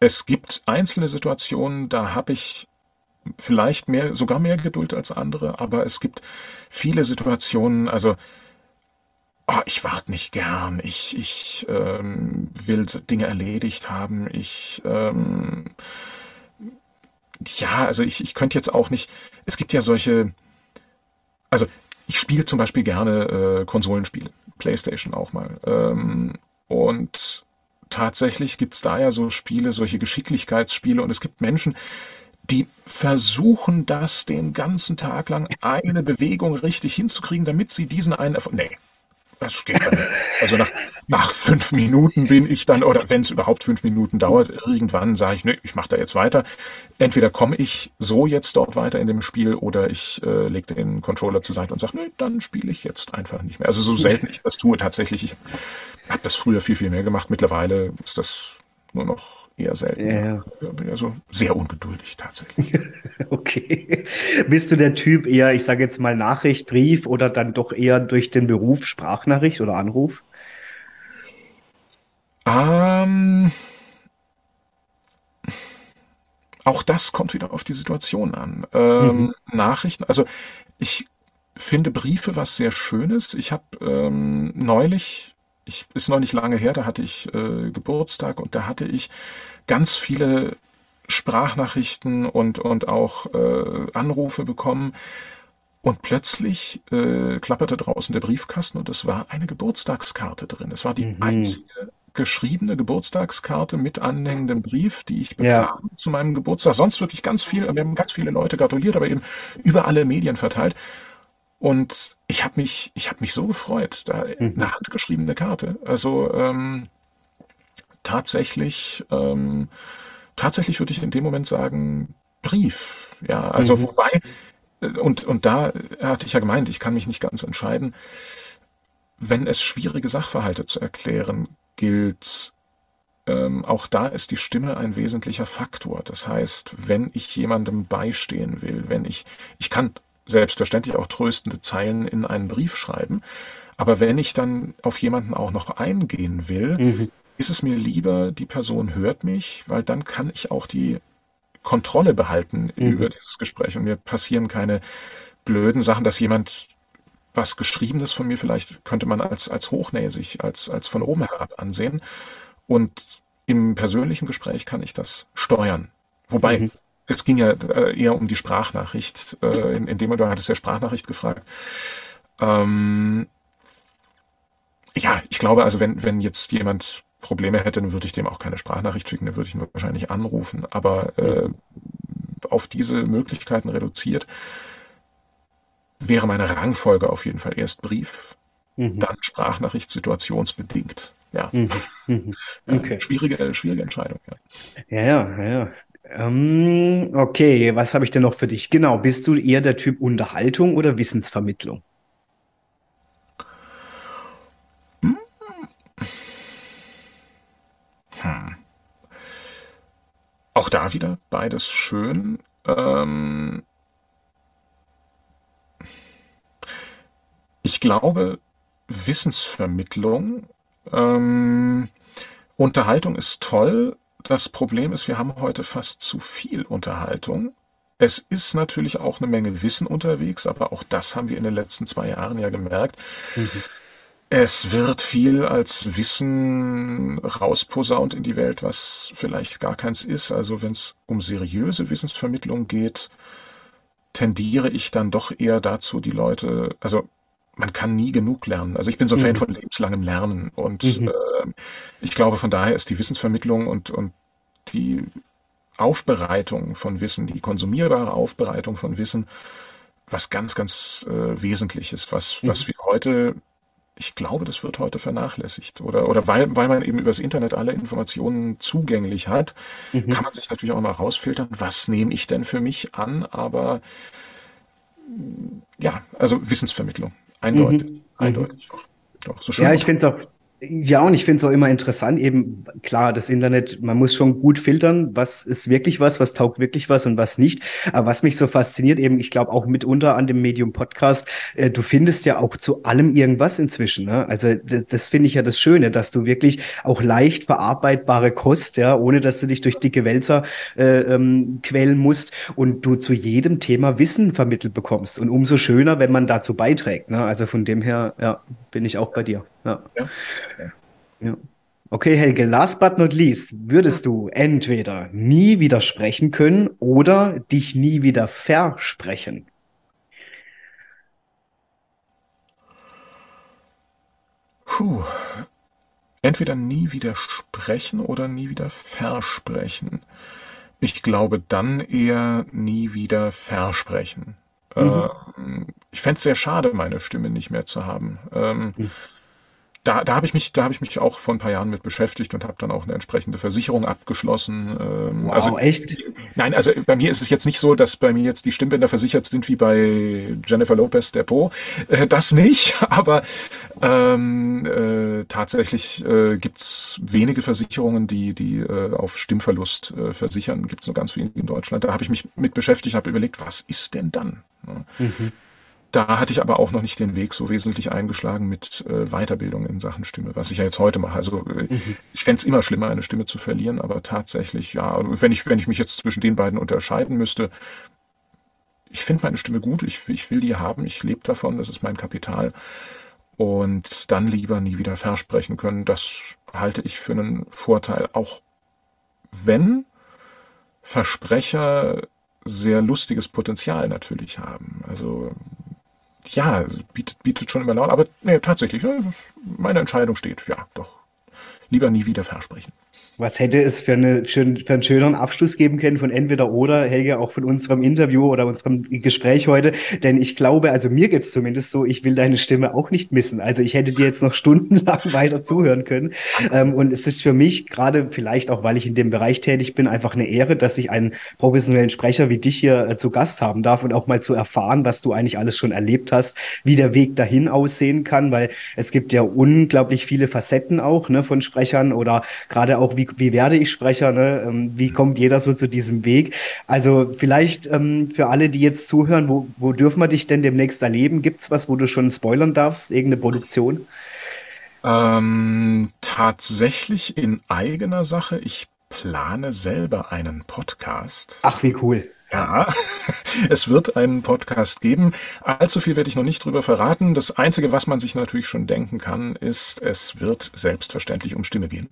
es gibt einzelne Situationen, da habe ich vielleicht mehr, sogar mehr Geduld als andere, aber es gibt viele Situationen, also oh, ich warte nicht gern, ich, ich ähm, will Dinge erledigt haben, ich ähm, ja, also ich, ich könnte jetzt auch nicht, es gibt ja solche, also ich spiele zum Beispiel gerne äh, Konsolenspiele, Playstation auch mal. Ähm, und tatsächlich gibt's da ja so Spiele, solche Geschicklichkeitsspiele und es gibt Menschen, die versuchen das den ganzen Tag lang eine Bewegung richtig hinzukriegen, damit sie diesen einen Erfolg. Nee, das geht dann. Also nach, nach fünf Minuten bin ich dann, oder wenn es überhaupt fünf Minuten dauert, irgendwann sage ich, ne, ich mache da jetzt weiter. Entweder komme ich so jetzt dort weiter in dem Spiel oder ich äh, lege den Controller zur Seite und sage, ne, dann spiele ich jetzt einfach nicht mehr. Also so selten ich das tue, tatsächlich, ich habe das früher viel, viel mehr gemacht. Mittlerweile ist das nur noch eher selten. Ja, ja. Bin also sehr ungeduldig tatsächlich. okay. Bist du der Typ eher, ich sage jetzt mal Nachricht, Brief oder dann doch eher durch den Beruf Sprachnachricht oder Anruf? Ähm, auch das kommt wieder auf die Situation an. Ähm, mhm. Nachrichten, also ich finde Briefe was sehr Schönes. Ich habe ähm, neulich ich ist noch nicht lange her, da hatte ich äh, Geburtstag und da hatte ich ganz viele Sprachnachrichten und, und auch äh, Anrufe bekommen. Und plötzlich äh, klapperte draußen der Briefkasten und es war eine Geburtstagskarte drin. Es war die mhm. einzige geschriebene Geburtstagskarte mit anhängendem Brief, die ich bekam ja. zu meinem Geburtstag. Sonst wirklich ganz viel, wir haben ganz viele Leute gratuliert, aber eben über alle Medien verteilt. Und ich habe mich, ich habe mich so gefreut, da mhm. eine handgeschriebene Karte. Also ähm, tatsächlich, ähm, tatsächlich würde ich in dem Moment sagen Brief. Ja, also mhm. wobei äh, und und da hatte ich ja gemeint, ich kann mich nicht ganz entscheiden. Wenn es schwierige Sachverhalte zu erklären gilt, ähm, auch da ist die Stimme ein wesentlicher Faktor. Das heißt, wenn ich jemandem beistehen will, wenn ich, ich kann selbstverständlich auch tröstende Zeilen in einen Brief schreiben. Aber wenn ich dann auf jemanden auch noch eingehen will, mhm. ist es mir lieber, die Person hört mich, weil dann kann ich auch die Kontrolle behalten mhm. über dieses Gespräch und mir passieren keine blöden Sachen, dass jemand was Geschriebenes von mir vielleicht könnte man als, als hochnäsig, als, als von oben herab ansehen. Und im persönlichen Gespräch kann ich das steuern. Wobei, mhm es ging ja äh, eher um die Sprachnachricht. Äh, in, in dem du hattest ja Sprachnachricht gefragt. Ähm, ja, ich glaube, also wenn, wenn jetzt jemand Probleme hätte, dann würde ich dem auch keine Sprachnachricht schicken, dann würde ich ihn wahrscheinlich anrufen. Aber äh, auf diese Möglichkeiten reduziert wäre meine Rangfolge auf jeden Fall erst Brief, mhm. dann Sprachnachricht situationsbedingt. Ja. Mhm. Mhm. Okay. schwierige, schwierige Entscheidung. Ja, ja, ja. ja. Ähm, okay, was habe ich denn noch für dich? Genau, bist du eher der Typ Unterhaltung oder Wissensvermittlung? Hm. Auch da wieder beides schön. Ähm ich glaube, Wissensvermittlung, ähm, Unterhaltung ist toll, das Problem ist, wir haben heute fast zu viel Unterhaltung. Es ist natürlich auch eine Menge Wissen unterwegs, aber auch das haben wir in den letzten zwei Jahren ja gemerkt. Mhm. Es wird viel als Wissen rausposaunt in die Welt, was vielleicht gar keins ist. Also wenn es um seriöse Wissensvermittlung geht, tendiere ich dann doch eher dazu, die Leute, also man kann nie genug lernen. Also ich bin so ein mhm. Fan von lebenslangem Lernen und mhm. äh, ich glaube, von daher ist die Wissensvermittlung und, und die Aufbereitung von Wissen, die konsumierbare Aufbereitung von Wissen, was ganz, ganz äh, Wesentliches, was, mhm. was wir heute ich glaube, das wird heute vernachlässigt. Oder, oder weil, weil man eben über das Internet alle Informationen zugänglich hat, mhm. kann man sich natürlich auch mal rausfiltern, was nehme ich denn für mich an, aber ja, also Wissensvermittlung, eindeutig, mhm. eindeutig. Doch, doch, so ja, ich finde es auch ja, und ich finde es auch immer interessant, eben klar, das Internet, man muss schon gut filtern, was ist wirklich was, was taugt wirklich was und was nicht. Aber was mich so fasziniert, eben, ich glaube auch mitunter an dem Medium Podcast, äh, du findest ja auch zu allem irgendwas inzwischen. Ne? Also das, das finde ich ja das Schöne, dass du wirklich auch leicht verarbeitbare Kost, ja, ohne dass du dich durch dicke Wälzer äh, ähm, quälen musst und du zu jedem Thema Wissen vermittelt bekommst. Und umso schöner, wenn man dazu beiträgt. Ne? Also von dem her, ja, bin ich auch bei dir. Ja. ja. ja. Okay, Helge, last but not least, würdest du entweder nie widersprechen können oder dich nie wieder versprechen? Puh. Entweder nie widersprechen oder nie wieder versprechen. Ich glaube dann eher nie wieder versprechen. Mhm. Ähm, ich fände es sehr schade, meine Stimme nicht mehr zu haben. Ähm, mhm da, da habe ich mich, da habe ich mich auch vor ein paar Jahren mit beschäftigt und habe dann auch eine entsprechende Versicherung abgeschlossen. Ähm, wow, also echt? Nein, also bei mir ist es jetzt nicht so, dass bei mir jetzt die Stimmbänder versichert sind wie bei Jennifer Lopez der Po. Äh, das nicht, aber ähm, äh, tatsächlich äh, gibt's wenige Versicherungen, die die äh, auf Stimmverlust äh, versichern. Gibt's nur ganz wenige in Deutschland. Da habe ich mich mit beschäftigt, habe überlegt, was ist denn dann? Ja. Mhm. Da hatte ich aber auch noch nicht den Weg so wesentlich eingeschlagen mit äh, Weiterbildung in Sachen Stimme, was ich ja jetzt heute mache. Also äh, mhm. ich fände es immer schlimmer, eine Stimme zu verlieren, aber tatsächlich, ja, wenn ich, wenn ich mich jetzt zwischen den beiden unterscheiden müsste, ich finde meine Stimme gut, ich, ich will die haben, ich lebe davon, das ist mein Kapital. Und dann lieber nie wieder versprechen können, das halte ich für einen Vorteil, auch wenn Versprecher sehr lustiges Potenzial natürlich haben. Also ja, bietet, bietet schon immer laut, aber nee, tatsächlich, meine Entscheidung steht, ja, doch. Lieber nie wieder versprechen. Was hätte es für, eine, für, einen schöneren Abschluss geben können von entweder oder, Helge, auch von unserem Interview oder unserem Gespräch heute? Denn ich glaube, also mir geht's zumindest so, ich will deine Stimme auch nicht missen. Also ich hätte dir jetzt noch stundenlang weiter zuhören können. Ähm, und es ist für mich, gerade vielleicht auch, weil ich in dem Bereich tätig bin, einfach eine Ehre, dass ich einen professionellen Sprecher wie dich hier äh, zu Gast haben darf und auch mal zu erfahren, was du eigentlich alles schon erlebt hast, wie der Weg dahin aussehen kann, weil es gibt ja unglaublich viele Facetten auch ne, von Sprechern oder gerade auch wie wie, wie werde ich Sprecher, ne? Ähm, wie kommt jeder so zu diesem Weg? Also vielleicht ähm, für alle, die jetzt zuhören, wo, wo dürfen wir dich denn demnächst erleben? Gibt es was, wo du schon spoilern darfst? Irgendeine Produktion? Ähm, tatsächlich in eigener Sache. Ich plane selber einen Podcast. Ach, wie cool. Ja, es wird einen Podcast geben. Allzu viel werde ich noch nicht drüber verraten. Das Einzige, was man sich natürlich schon denken kann, ist, es wird selbstverständlich um Stimme gehen.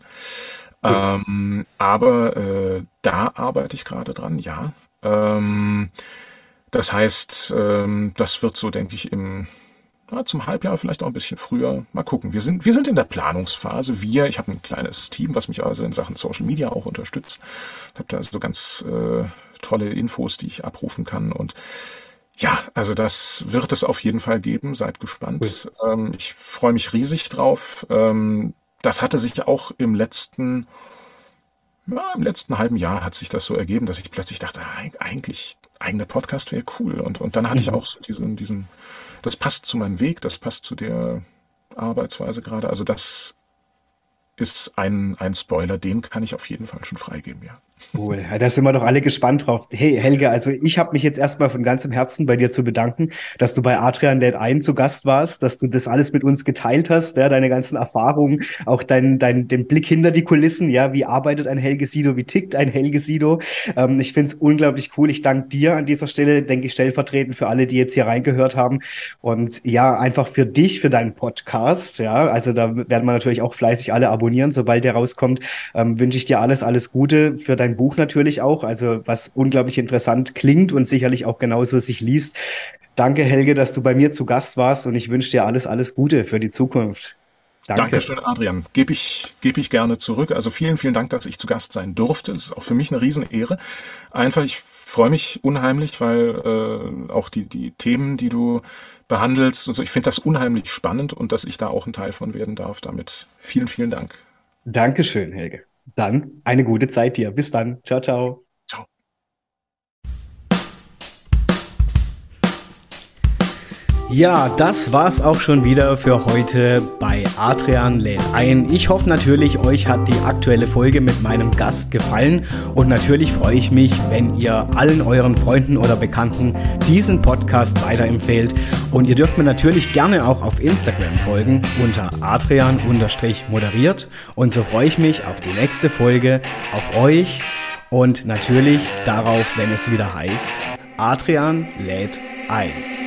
Ähm, aber äh, da arbeite ich gerade dran, ja. Ähm, das heißt, ähm, das wird so, denke ich, im ja, zum Halbjahr vielleicht auch ein bisschen früher. Mal gucken. Wir sind, wir sind in der Planungsphase. Wir, ich habe ein kleines Team, was mich also in Sachen Social Media auch unterstützt. Ich habe da also ganz äh, tolle Infos, die ich abrufen kann und ja, also das wird es auf jeden Fall geben. Seid gespannt. Cool. Ähm, ich freue mich riesig drauf. Ähm, das hatte sich auch im letzten, ja, im letzten halben Jahr hat sich das so ergeben, dass ich plötzlich dachte, eigentlich eigener Podcast wäre cool. Und, und dann hatte mhm. ich auch so diesen, diesen, das passt zu meinem Weg, das passt zu der Arbeitsweise gerade. Also das ist ein, ein Spoiler, den kann ich auf jeden Fall schon freigeben, ja. Cool, da sind wir doch alle gespannt drauf. Hey Helge, also ich habe mich jetzt erstmal von ganzem Herzen bei dir zu bedanken, dass du bei Adrian Lädt ein zu Gast warst, dass du das alles mit uns geteilt hast, ja, deine ganzen Erfahrungen, auch dein, dein, den Blick hinter die Kulissen, ja, wie arbeitet ein Helge Sido, wie tickt ein Helge Sido. Ähm, ich finde es unglaublich cool. Ich danke dir an dieser Stelle, denke ich, stellvertretend für alle, die jetzt hier reingehört haben. Und ja, einfach für dich, für deinen Podcast, ja, also da werden wir natürlich auch fleißig alle abonnieren, sobald der rauskommt. Ähm, wünsche ich dir alles, alles Gute für dein Buch natürlich auch, also was unglaublich interessant klingt und sicherlich auch genauso sich liest. Danke, Helge, dass du bei mir zu Gast warst und ich wünsche dir alles, alles Gute für die Zukunft. Danke. Dankeschön, Adrian. Gebe ich, gebe ich gerne zurück. Also vielen, vielen Dank, dass ich zu Gast sein durfte. Es ist auch für mich eine Riesenehre. Einfach, ich freue mich unheimlich, weil äh, auch die, die Themen, die du behandelst, also ich finde das unheimlich spannend und dass ich da auch ein Teil von werden darf. Damit vielen, vielen Dank. Dankeschön, Helge. Dann eine gute Zeit dir. Bis dann. Ciao. Ciao. Ja, das war's auch schon wieder für heute bei Adrian lädt ein. Ich hoffe natürlich, euch hat die aktuelle Folge mit meinem Gast gefallen und natürlich freue ich mich, wenn ihr allen euren Freunden oder Bekannten diesen Podcast weiterempfehlt und ihr dürft mir natürlich gerne auch auf Instagram folgen unter adrian-moderiert und so freue ich mich auf die nächste Folge, auf euch und natürlich darauf, wenn es wieder heißt, Adrian lädt ein.